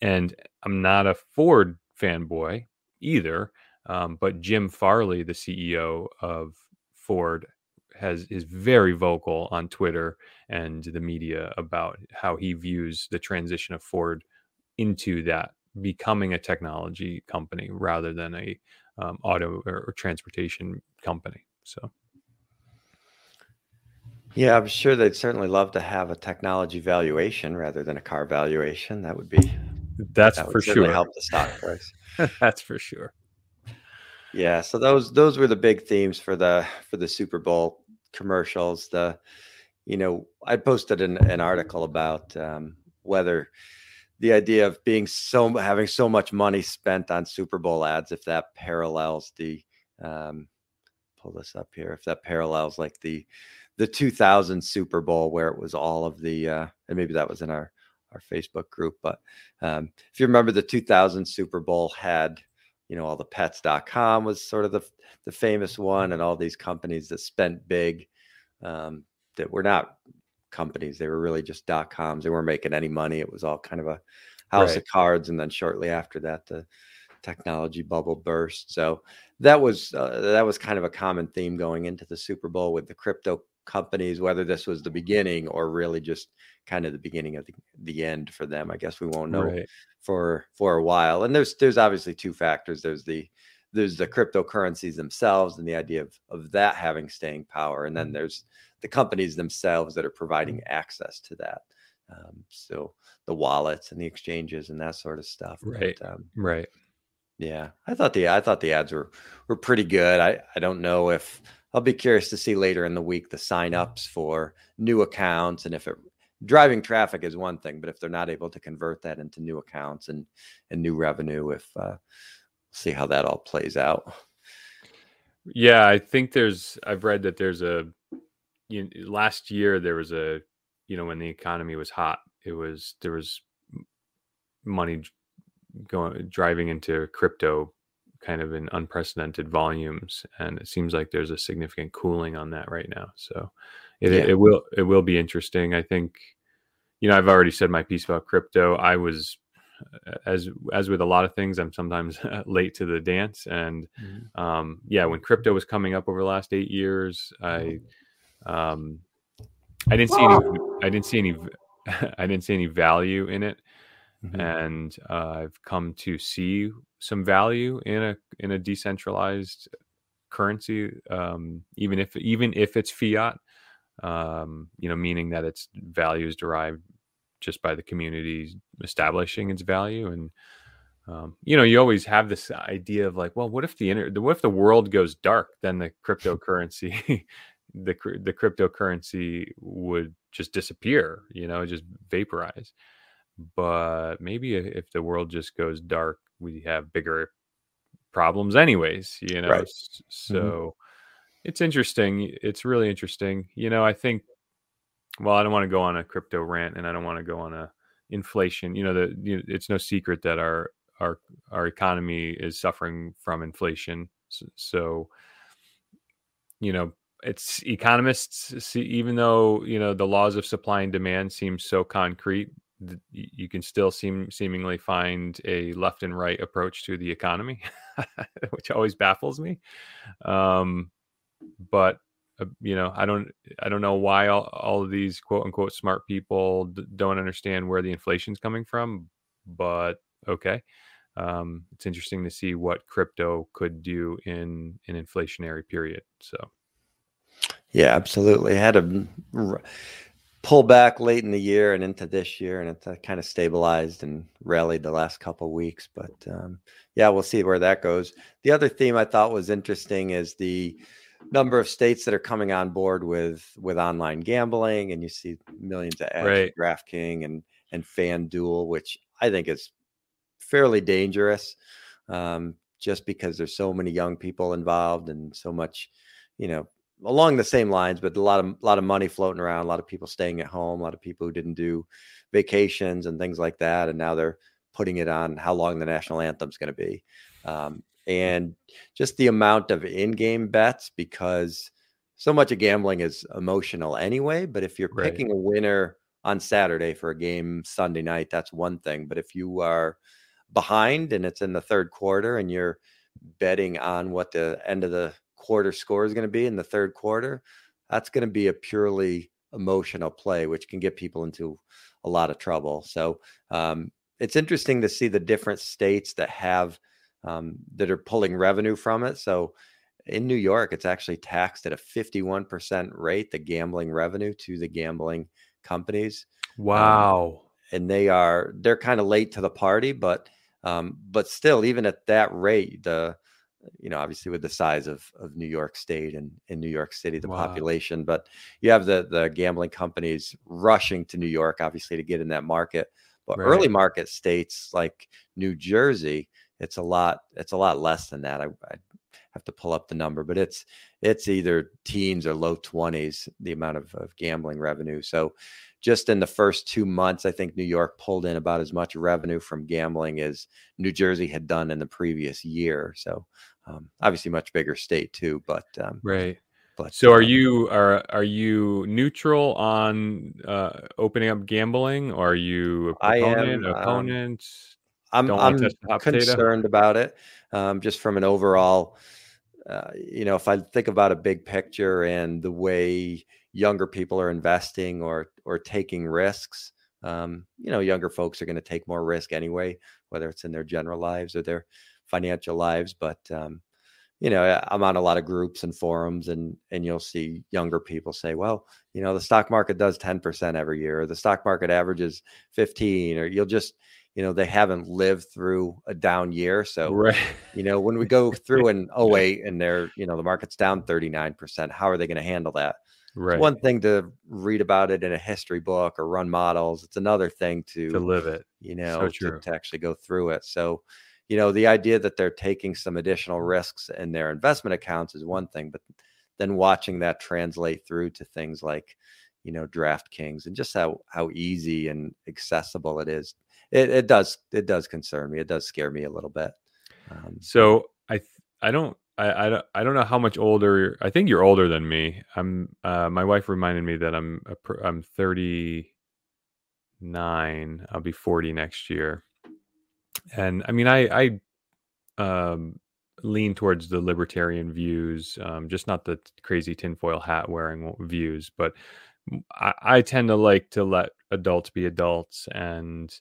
Speaker 1: and I'm not a Ford fanboy either, um, but Jim Farley, the CEO of Ford, has is very vocal on Twitter and the media about how he views the transition of Ford into that becoming a technology company rather than a um, auto or, or transportation company. So.
Speaker 2: Yeah, I'm sure they'd certainly love to have a technology valuation rather than a car valuation. That would be
Speaker 1: that's that for sure
Speaker 2: help the stock price.
Speaker 1: that's for sure.
Speaker 2: Yeah, so those those were the big themes for the for the Super Bowl commercials. The, you know, I posted an, an article about um, whether the idea of being so having so much money spent on Super Bowl ads, if that parallels the, um, pull this up here, if that parallels like the the 2000 Super Bowl where it was all of the, uh, and maybe that was in our our Facebook group, but um, if you remember the 2000 Super Bowl had you know all the pets.com was sort of the the famous one and all these companies that spent big um, that were not companies they were really just dot coms. They weren't making any money. It was all kind of a house right. of cards and then shortly after that the technology bubble burst. So that was uh, that was kind of a common theme going into the super bowl with the crypto companies whether this was the beginning or really just kind of the beginning of the, the end for them i guess we won't know right for for a while. And there's there's obviously two factors. There's the there's the cryptocurrencies themselves and the idea of of that having staying power, and then mm-hmm. there's the companies themselves that are providing mm-hmm. access to that. Um, so the wallets and the exchanges and that sort of stuff.
Speaker 1: Right. But, um, right.
Speaker 2: Yeah, I thought the I thought the ads were were pretty good. I I don't know if I'll be curious to see later in the week the signups for new accounts and if it driving traffic is one thing, but if they're not able to convert that into new accounts and and new revenue, if uh, see how that all plays out.
Speaker 1: Yeah, I think there's. I've read that there's a. You last year there was a, you know, when the economy was hot, it was there was money going driving into crypto kind of in unprecedented volumes and it seems like there's a significant cooling on that right now so it, yeah. it will it will be interesting. I think, you know, I've already said my piece about crypto. I was as as with a lot of things, I'm sometimes late to the dance. And mm-hmm. um, yeah, when crypto was coming up over the last eight years, I um, I didn't see any I didn't see any I didn't see any value in it. Mm-hmm. And uh, I've come to see some value in a in a decentralized currency, um, even if even if it's fiat um, you know, meaning that its value is derived just by the community establishing its value. And, um, you know, you always have this idea of like, well, what if the inter- what if the world goes dark? Then the cryptocurrency, the the cryptocurrency would just disappear. You know, just vaporize. but maybe if the world just goes dark, we have bigger problems anyways, you know.
Speaker 2: Right.
Speaker 1: So
Speaker 2: hmm
Speaker 1: it's interesting. It's really interesting. You know, I think well, I don't want to go on a crypto rant and I don't want to go on a inflation. You know, the you know, it's no secret that our our our economy is suffering from inflation. So, so you know, it's economists see even though, you know, the laws of supply and demand seem so concrete, you can still seem seemingly find a left and right approach to the economy, which always baffles me. Um, but uh, you know, I don't, I don't know why all, all of these quote unquote smart people d- don't understand where the inflation's coming from. But okay, um, it's interesting to see what crypto could do in an inflationary period. So,
Speaker 2: Yeah, absolutely. Had a pull back late in the year and into this year, and it's uh, kind of stabilized and rallied the last couple of weeks. But um, yeah, we'll see where that goes. The other theme I thought was interesting is the number of states that are coming on board with with online gambling, and you see millions of ads
Speaker 1: right,
Speaker 2: DraftKings and and FanDuel, which I think is fairly dangerous, um, just because there's so many young people involved and so much, you know, along the same lines, but a lot of a lot of money floating around, a lot of people staying at home, a lot of people who didn't do vacations and things like that, and now they're putting it on how long the national anthem's going to be. Um, and just the amount of in-game bets because so much of gambling is emotional anyway but if you're
Speaker 1: right,
Speaker 2: picking a winner on saturday for a game sunday night that's one thing but if you are behind and it's in the third quarter and you're betting on what the end of the quarter score is going to be in the third quarter that's going to be a purely emotional play which can get people into a lot of trouble so um, it's interesting to see the different states that have um, that are pulling revenue from it. So in New York, it's actually taxed at a 51% rate, the gambling revenue to the gambling companies. Um,
Speaker 1: wow,
Speaker 2: and they are they're kind of late to the party, but um, but still, even at that rate, the you know obviously with the size of of New York State and in New York City, the
Speaker 1: wow,
Speaker 2: population, but you have the the gambling companies rushing to New York, obviously to get in that market. But early market states like New Jersey, it's a lot. It's a lot less than that. I, I have to pull up the number, but it's it's either teens or low twenties the amount of, of gambling revenue. So just in the first two months, I think New York pulled in about as much revenue from gambling as New Jersey had done in the previous year. So um, obviously, much bigger state too. But um,
Speaker 1: right.
Speaker 2: but
Speaker 1: So are
Speaker 2: um,
Speaker 1: you are are you neutral on uh, opening up gambling? Or are you a
Speaker 2: I
Speaker 1: proponent,
Speaker 2: am. Um. I'm
Speaker 1: to touch
Speaker 2: I'm
Speaker 1: hot
Speaker 2: concerned about it, um, just from an overall, uh, you know, if I think about a big picture and the way younger people are investing or or taking risks, um, you know, younger folks are going to take more risk anyway, whether it's in their general lives or their financial lives. But um, you know, I'm on a lot of groups and forums, and and you'll see younger people say, well, you know, the stock market does 10% every year, or the stock market averages 15, or you'll just you know they haven't lived through a down year so
Speaker 1: Right.
Speaker 2: you know when we go through an 08 and they're you know the market's down 39% how are they going to handle that it's
Speaker 1: Right.
Speaker 2: one thing to read about it in a history book or run models it's another thing
Speaker 1: To
Speaker 2: to
Speaker 1: live it.
Speaker 2: you
Speaker 1: So
Speaker 2: know to, to actually go through it. So you know the idea that they're taking some additional risks in their investment accounts is one thing but then watching that translate through to things like you know DraftKings and just how how easy and accessible it is it, it does it does concern me. It does scare me a little bit. Um,
Speaker 1: So I I don't I, I don't I don't know how much older I think you're older than me. I'm uh my wife reminded me that I'm a, I'm 39. I'll be 40 next year. And I mean I I um lean towards the libertarian views, um just not the crazy tinfoil hat wearing views, but I tend to like to let adults be adults and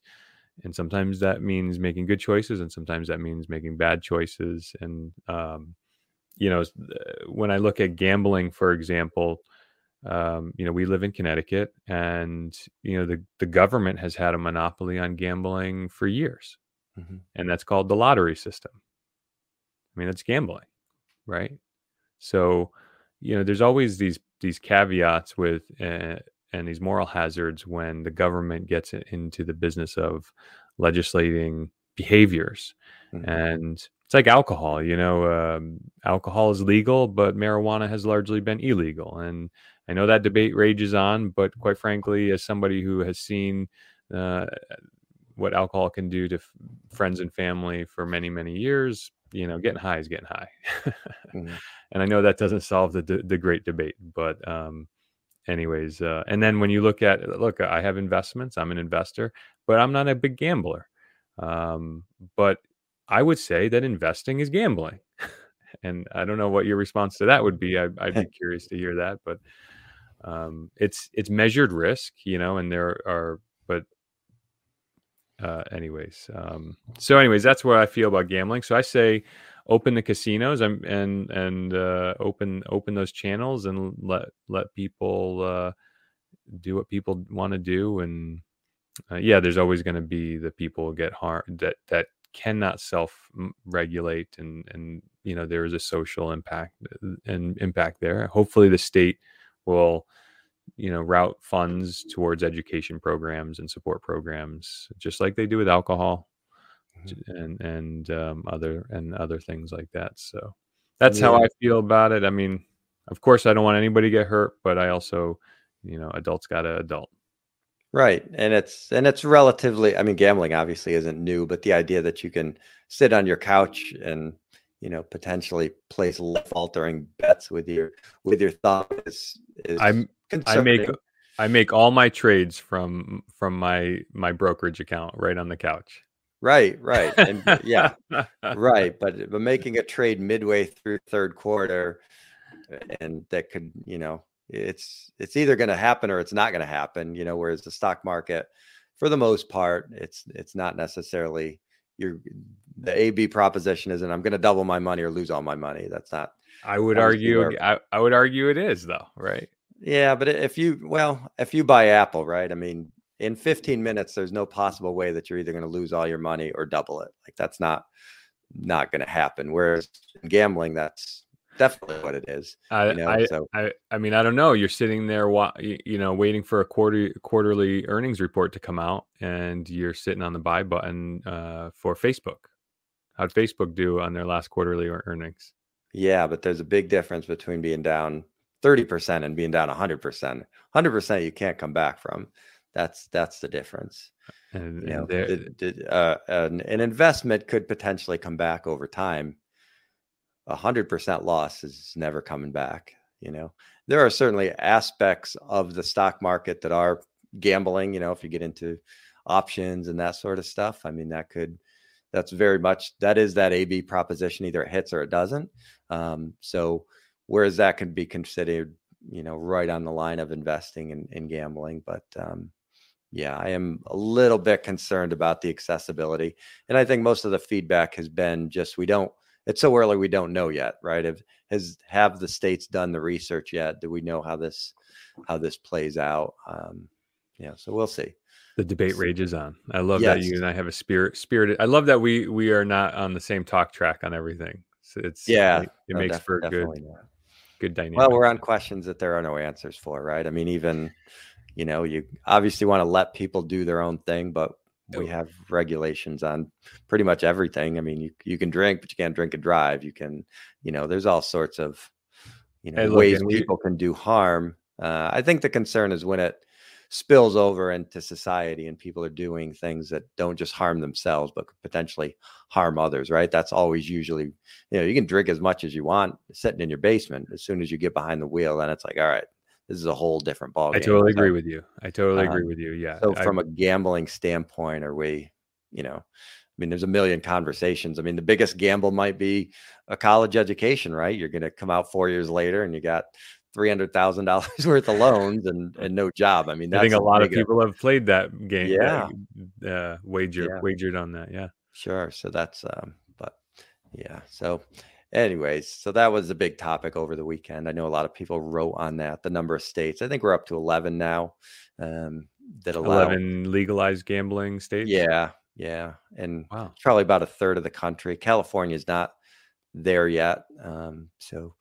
Speaker 1: and sometimes that means making good choices and sometimes that means making bad choices and um you know, uh, when I look at gambling, for example, um, you know, we live in Connecticut, and you know, the the government has had a monopoly on gambling for years,
Speaker 2: mhm.
Speaker 1: and that's called the lottery system. I mean, that's gambling, right? So, you know, there's always these these caveats with uh, and these moral hazards when the government gets into the business of legislating behaviors mm-hmm. and it's like alcohol you know um, alcohol is legal but marijuana has largely been illegal and i know that debate rages on but quite frankly as somebody who has seen uh, what alcohol can do to f- friends and family for many many years you know getting high is getting high mm-hmm. and i know that doesn't solve the the great debate but um anyways uh, and then when you look at look i have investments i'm an investor but i'm not a big gambler um but i would say that investing is gambling and i don't know what your response to that would be I, would be curious to hear that but um it's it's measured risk you know and there are but uh, anyways, um, so anyways, that's what I feel about gambling. So I say, open the casinos and and and uh, open open those channels and let let people uh, do what people want to do. And uh, yeah, there's always going to be the people get harm that that cannot self regulate and and you know there is a social impact uh, and impact there. Hopefully, the state will you know route funds towards education programs and support programs just like they do with alcohol mm-hmm. and and um, other and other things like that so that's yeah. how i feel about it i mean of course i don't want anybody to get hurt but i also you know adults got to adult
Speaker 2: right and it's and it's relatively i mean gambling obviously isn't new but the idea that you can sit on your couch and you know potentially place life altering bets with your with your thumb is, is
Speaker 1: i'm I make I make all my trades from from my my brokerage account right on the couch.
Speaker 2: Right, right, and uh, yeah, right. But but making a trade midway through third quarter, uh, and that could you know it's it's either going to happen or it's not going to happen. You know, whereas the stock market, for the most part, it's it's not necessarily your the AB proposition isn't I'm going to double my money or lose all my money. That's not.
Speaker 1: I would argue. I, I would argue it is though, right?
Speaker 2: Yeah, but if you well, if you buy Apple, right? I mean, in 15 minutes, there's no possible way that you're either going to lose all your money or double it. Like that's not not going to happen. Whereas in gambling, that's definitely what it is.
Speaker 1: I, you know? I, so, I, I mean, I don't know. You're sitting there, you know, waiting for a quarter quarterly earnings report to come out, and you're sitting on the buy button uh, for Facebook. How'd Facebook do on their last quarterly earnings?
Speaker 2: Yeah, but there's a big difference between being down 30% and being down 100%. 100% you can't come back from. That's that's the difference. And, you know, the, the, uh, an, an, investment could potentially come back over time. A hundred percent loss is never coming back. You know, there are certainly aspects of the stock market that are gambling. You know, if you get into options and that sort of stuff, I mean, that could, that's very much that is that AB proposition. Either it hits or it doesn't. Um, so whereas that can be considered you know right on the line of investing in, in gambling but um, yeah i am a little bit concerned about the accessibility and i think most of the feedback has been just we don't it's so early we don't know yet right? Have has have the states done the research yet? Do we know how this how this plays out? Um yeah so we'll see.
Speaker 1: The debate rages on. I love yes. that you and i have a spirit spirited i love that we we are not on the same talk track on everything. So it's
Speaker 2: yeah.
Speaker 1: it, it no, makes def- for good not. good dynamic.
Speaker 2: Well, we're on questions that there are no answers for, right? I mean, even you know, you obviously want to let people do their own thing, but we have regulations on pretty much everything. I mean, you you can drink, but you can't drink and drive. You can, you know, there's all sorts of you know hey, look, ways people can do harm. Uh, I think the concern is when it spills over into society and people are doing things that don't just harm themselves but could potentially harm others right that's always usually you know you can drink as much as you want sitting in your basement as soon as you get behind the wheel then it's like all right this is a whole different ball
Speaker 1: i totally so, agree with you i totally um, agree with you yeah
Speaker 2: so from a gambling standpoint are we you know I mean, there's a million conversations. I mean, the biggest gamble might be a college education, right? You're going to come out four years later and you got three hundred thousand dollars worth of loans and and no job. I mean,
Speaker 1: I think a lot of people have played that game. Yeah, uh, wager yeah. wagered on that. Yeah,
Speaker 2: sure. So that's um, but yeah. So, anyways, so that was a big topic over the weekend. I know a lot of people wrote on that. The number of states. I think we're up to eleven now. Um, that allow
Speaker 1: eleven legalized gambling states.
Speaker 2: Yeah, yeah, and wow. probably about a third of the country. California is not there yet. Um, so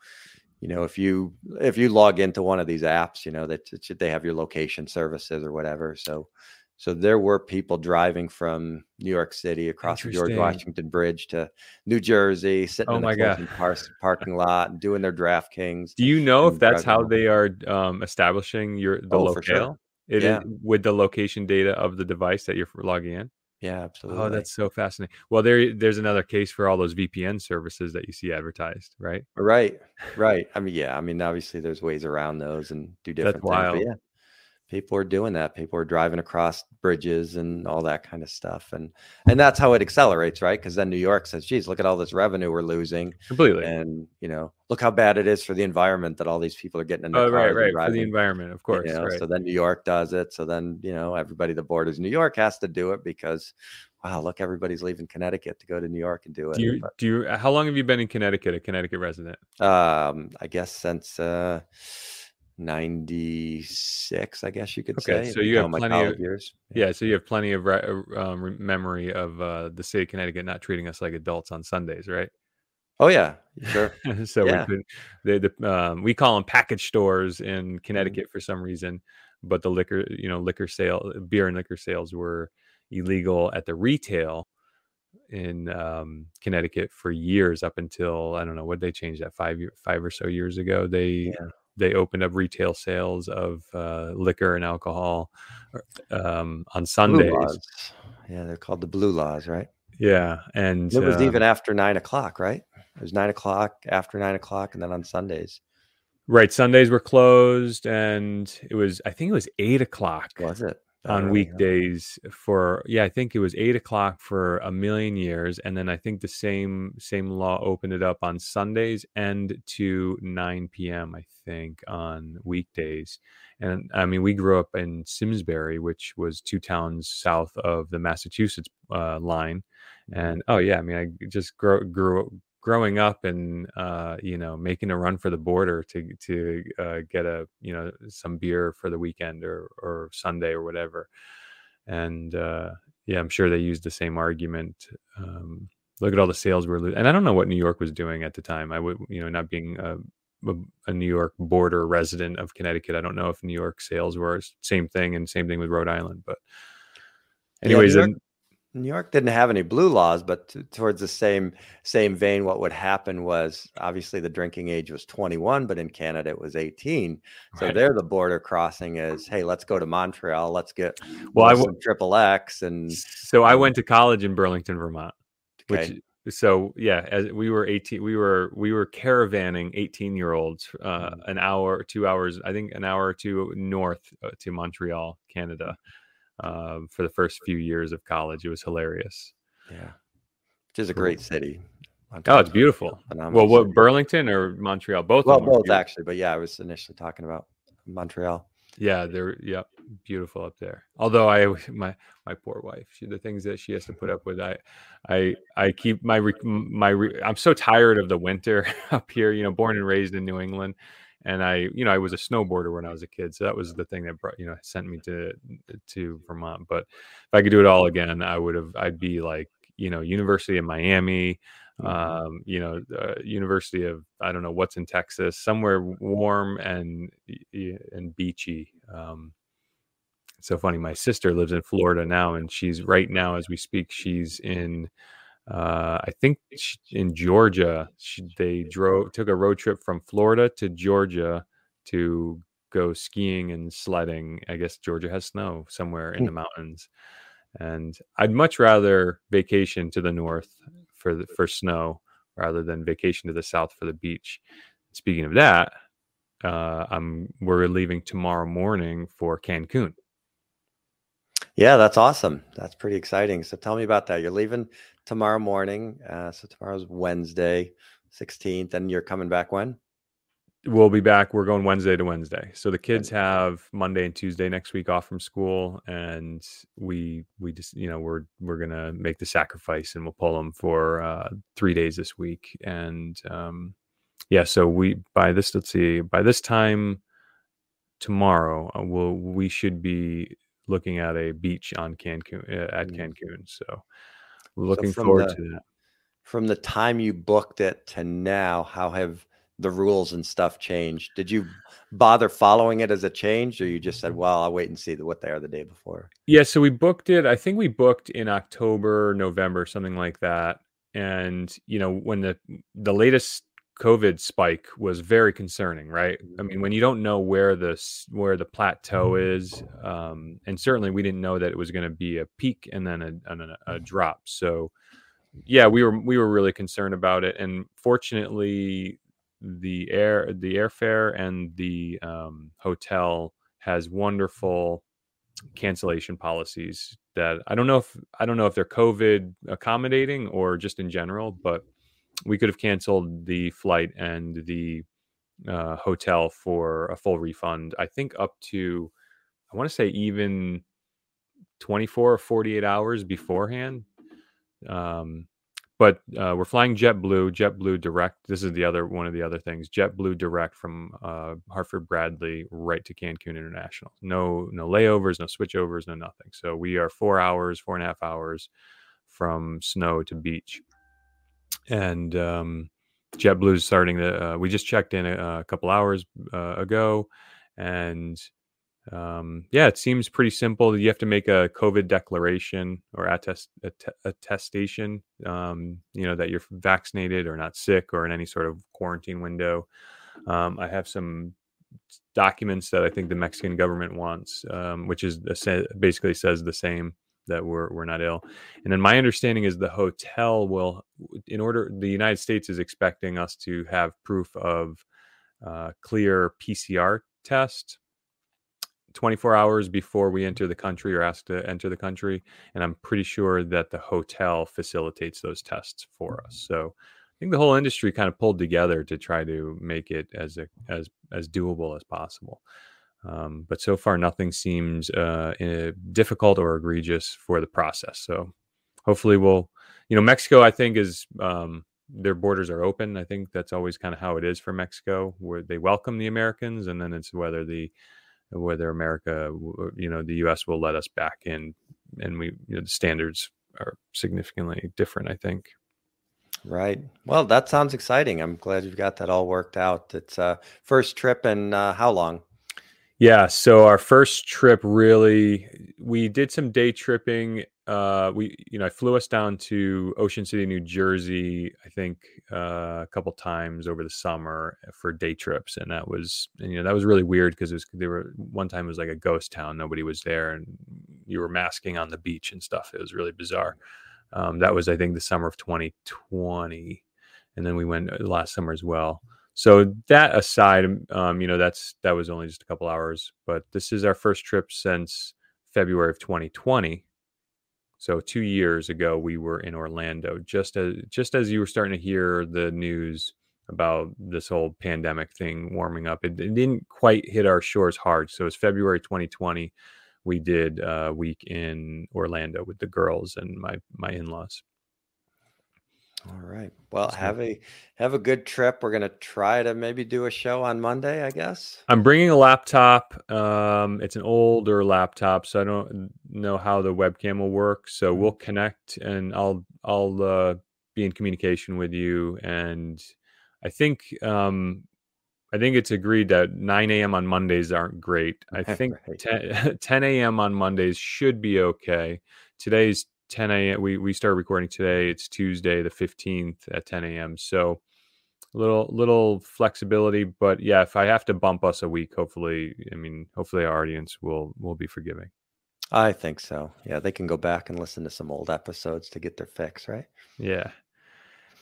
Speaker 2: you know, if you if you log into one of these apps, you know that they have your location services or whatever. So so there were people driving from New York City across the George Washington Bridge to New Jersey, sitting oh in the par- parking lot and doing their DraftKings.
Speaker 1: Do you know if that's how they are um, establishing your the oh, locale? Sure. It yeah. is, with the location data of the device that you're logging in.
Speaker 2: Yeah, absolutely.
Speaker 1: Oh, that's so fascinating. Well, there, there's another case for all those VPN services that you see advertised, right?
Speaker 2: Right, right. I mean, yeah. I mean, obviously, there's ways around those and do different that's things. Wild. yeah, people are doing that people are driving across bridges and all that kind of stuff and and that's how it accelerates right because then new york says geez look at all this revenue we're losing
Speaker 1: completely
Speaker 2: and you know look how bad it is for the environment that all these people are getting in their oh,
Speaker 1: right right for the environment of course
Speaker 2: you know?
Speaker 1: right.
Speaker 2: so then new york does it so then you know everybody that borders new york has to do it because wow look everybody's leaving connecticut to go to new york and do it
Speaker 1: do you, but, do you how long have you been in connecticut a connecticut resident
Speaker 2: um i guess since uh 96 i guess you could
Speaker 1: okay,
Speaker 2: say
Speaker 1: so you have plenty of years yeah. yeah. so you have plenty of uh, um, memory of uh, the state of connecticut not treating us like adults on sundays right
Speaker 2: oh yeah sure
Speaker 1: so yeah. we could the, um, we call them package stores in mm-hmm. connecticut mm-hmm. for some reason but the liquor you know liquor sale beer and liquor sales were illegal at the retail in um, Connecticut for years up until I don't know what they changed that five year, five or so years ago. They yeah they opened up retail sales of uh, liquor and alcohol um, on Sundays.
Speaker 2: Yeah, they're called the blue laws, right?
Speaker 1: Yeah, and
Speaker 2: it was even after nine o'clock, right? It was nine o'clock after nine o'clock, and then on Sundays.
Speaker 1: Right, Sundays were closed, and it was I think it was eight o'clock.
Speaker 2: Was it?
Speaker 1: On weekdays for yeah i think it was eight o'clock for a million years and then i think the same same law opened it up on sundays and to 9 p.m i think on weekdays. And i mean we grew up in simsbury which was two towns south of the massachusetts uh, line. Mm-hmm. and oh yeah i mean i just grew, grew growing up and uh, you know making a run for the border to to uh, get a you know some beer for the weekend or or Sunday or whatever, and uh, yeah, I'm sure they used the same argument. Um, look at all the sales we're losing, and I don't know what New York was doing at the time. I would you know not being a, a, New York border resident of Connecticut, I don't know if New York sales were same thing and same thing with Rhode Island, but anyways.
Speaker 2: Yeah, New York didn't have any blue laws, but t- towards the same same vein, what would happen was obviously the drinking age was 21, but in Canada it was 18. So right. there, the border crossing is, hey, let's go to Montreal, let's get well, I w- triple X, and
Speaker 1: so I went to college in Burlington, Vermont, okay. which so yeah, as we were 18, we were we were caravanning 18 year olds uh, mm. an hour, two hours, I think an hour or two north uh, to Montreal, Canada um, for the first few years of college. It was hilarious.
Speaker 2: Yeah, which is a great city.
Speaker 1: Oh, it's beautiful. Well, what city. Burlington or Montreal? Both.
Speaker 2: Well, both beautiful. actually, but yeah, I was initially talking about Montreal.
Speaker 1: Yeah, they're yeah beautiful up there. Although I my my poor wife, she, the things that she has to put up with, I I I keep my my I'm so tired of the winter up here. You know, born and raised in New England, and I, you know, I was a snowboarder when I was a kid, so that was the thing that brought, you know, sent me to to Vermont. But if I could do it all again, I would have. I'd be like, you know, University of Miami, mm-hmm. um, you know, uh, University of I don't know what's in Texas, somewhere warm and and beachy. Um, it's so funny. My sister lives in Florida now, and she's right now as we speak. She's in uh, I think in Georgia, she, they drove took a road trip from Florida to Georgia to go skiing and sledding. I guess Georgia has snow somewhere in the hmm. mountains, and I'd much rather vacation to the north for the, for snow rather than vacation to the south for the beach. Speaking of that, uh, I'm we're leaving tomorrow morning for Cancun.
Speaker 2: Yeah, that's awesome. That's pretty exciting. So tell me about that. You're leaving tomorrow morning. Uh, so tomorrow's Wednesday, 16th, and you're coming back when?
Speaker 1: We'll be back. We're going Wednesday to Wednesday. So the kids have Monday and Tuesday next week off from school, and we we just you know we're we're gonna make the sacrifice and we'll pull them for uh, three days this week. And um, yeah, so we by this let's see by this time tomorrow uh, we'll we should be looking at a beach on Cancun uh, at mm. Cancun. So looking so forward
Speaker 2: the,
Speaker 1: to that.
Speaker 2: From the time you booked it to now, how have the rules and stuff changed. Did you bother following it as a change, or you just said, "Well, I'll wait and see what they are the day before"?
Speaker 1: Yeah, so we booked it. I think we booked in October, November, something like that. And you know, when the the latest COVID spike was very concerning, right? I mean, when you don't know where the where the plateau is, um, and certainly we didn't know that it was going to be a peak and then a, a, a drop. So, yeah, we were we were really concerned about it, and fortunately, the air the airfare and the um, hotel has wonderful cancellation policies that I don't know if I don't know if they're COVID accommodating or just in general, but we could have canceled the flight and the uh, hotel for a full refund. I think up to I want to say even 24 or 48 hours beforehand. Um, but uh, we're flying JetBlue, JetBlue Direct. This is the other one of the other things. JetBlue Direct from uh, Hartford Bradley right to Cancun International. No, no layovers, no switchovers, no nothing. So we are four hours, four and a half hours from snow to beach, and um, JetBlue is starting to. Uh, we just checked in a, a couple hours uh, ago, and um, yeah, it seems pretty simple. You have to make a COVID declaration or attest attestation, um, you know, that you're vaccinated or not sick or in any sort of quarantine window. Um, I have some documents that I think the Mexican government wants, um, which is basically says the same that we're we're not ill. And then my understanding is the hotel will, in order, the United States is expecting us to have proof of uh, clear PCR test 24 hours before we enter the country or asked to enter the country. And I'm pretty sure that the hotel facilitates those tests for us. Mm-hmm. So I think the whole industry kind of pulled together to try to make it as a, as as doable as possible. Um, but so far, nothing seems uh, eh, difficult or egregious for the process. So hopefully, we'll, you know, Mexico, I think, is um, their borders are open. I think that's always kind of how it is for Mexico, where they welcome the Americans, and then it's whether the whether America, you know, the U.S. will let us back in, and we you know, the standards are significantly different. I think.
Speaker 2: Right. Well, that sounds exciting. I'm glad you've got that all worked out. It's uh first trip and uh, how long?
Speaker 1: Yeah. So our first trip really, we did some day tripping uh, we you know I flew us down to Ocean City, New Jersey. I think uh, a couple times over the summer for day trips, and that was and, you know that was really weird because it was they were one time it was like a ghost town, nobody was there, and you were masking on the beach and stuff. It was really bizarre. Um, that was I think the summer of 2020, and then we went uh, last summer as well. So that aside, um, you know that's that was only just a couple hours, but this is our first trip since February of 2020 so two years ago, we were in Orlando, just as just as you were starting to hear the news about this whole pandemic thing warming up. It, it didn't quite hit our shores hard. So it's February 2020. We did a week in Orlando with the girls and my my in laws.
Speaker 2: All right. Well, have a have a good trip. We're gonna try to maybe do a show on Monday, I guess.
Speaker 1: I'm bringing a laptop. Um, it's an older laptop, so I don't know how the webcam will work. So we'll mm-hmm. connect, and I'll I'll uh, be in communication with you. And I think um, I think it's agreed that 9 a.m. on Mondays aren't great. I think right. 10, 10 a.m. on Mondays should be okay. Today's 10 a.m. We we start recording today. It's Tuesday, the 15th at 10 a.m. So a little little flexibility, but yeah, if I have to bump us a week, hopefully, I mean, hopefully our audience will will be forgiving.
Speaker 2: I think so. Yeah, they can go back and listen to some old episodes to get their fix, right?
Speaker 1: Yeah.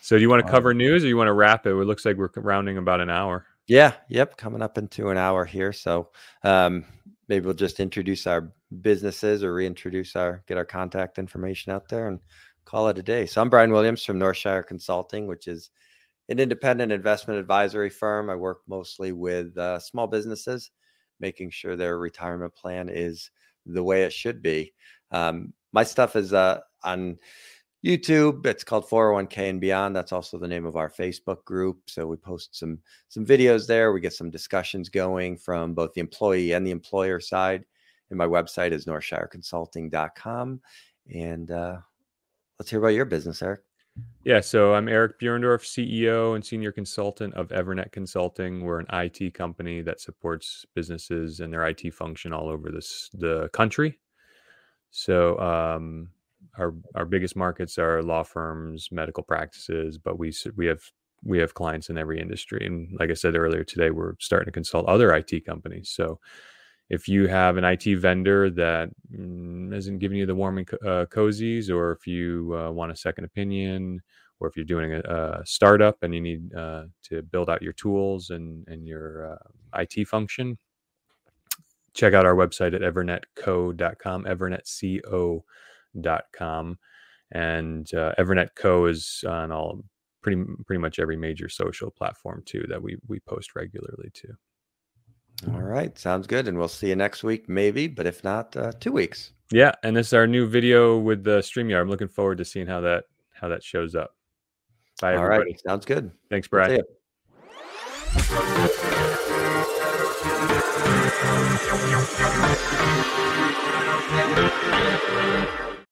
Speaker 1: So do you want to cover news or you want to wrap it? It looks like we're rounding about an hour.
Speaker 2: Yeah, yep, coming up into an hour here. So um, maybe we'll just introduce our businesses or reintroduce our get our contact information out there and call it a day. So I'm Brian Williams from Northshire Consulting, which is an independent investment advisory firm. I work mostly with uh, small businesses, making sure their retirement plan is the way it should be. Um, my stuff is uh, on YouTube. It's called 401k and beyond. That's also the name of our Facebook group. So we post some some videos there. We get some discussions going from both the employee and the employer side. And my website is northshireconsulting.com. And uh, let's hear about your business, Eric.
Speaker 1: Yeah, so I'm Eric Buhrendorf, CEO and senior consultant of Evernet Consulting. We're an IT company that supports businesses and their IT function all over this the country. So um, our our biggest markets are law firms, medical practices, but we we have we have clients in every industry. And like I said earlier today, we're starting to consult other IT companies. So if you have an IT vendor that mm, isn't giving you the warm and uh, cozies, or if you uh, want a second opinion, or if you're doing a, a startup and you need uh, to build out your tools and, and your uh, IT function, check out our website at evernetco.com, evernetco.com evernet.com. And uh, Evernet Co is on all pretty pretty much every major social platform too that we we post regularly to.
Speaker 2: All right, sounds good, and we'll see you next week, maybe, but if not, uh, two weeks.
Speaker 1: Yeah, and this is our new video with the Streamyard. I'm looking forward to seeing how that how that shows up.
Speaker 2: Bye, All everybody. right, sounds good.
Speaker 1: Thanks, Brad. See you.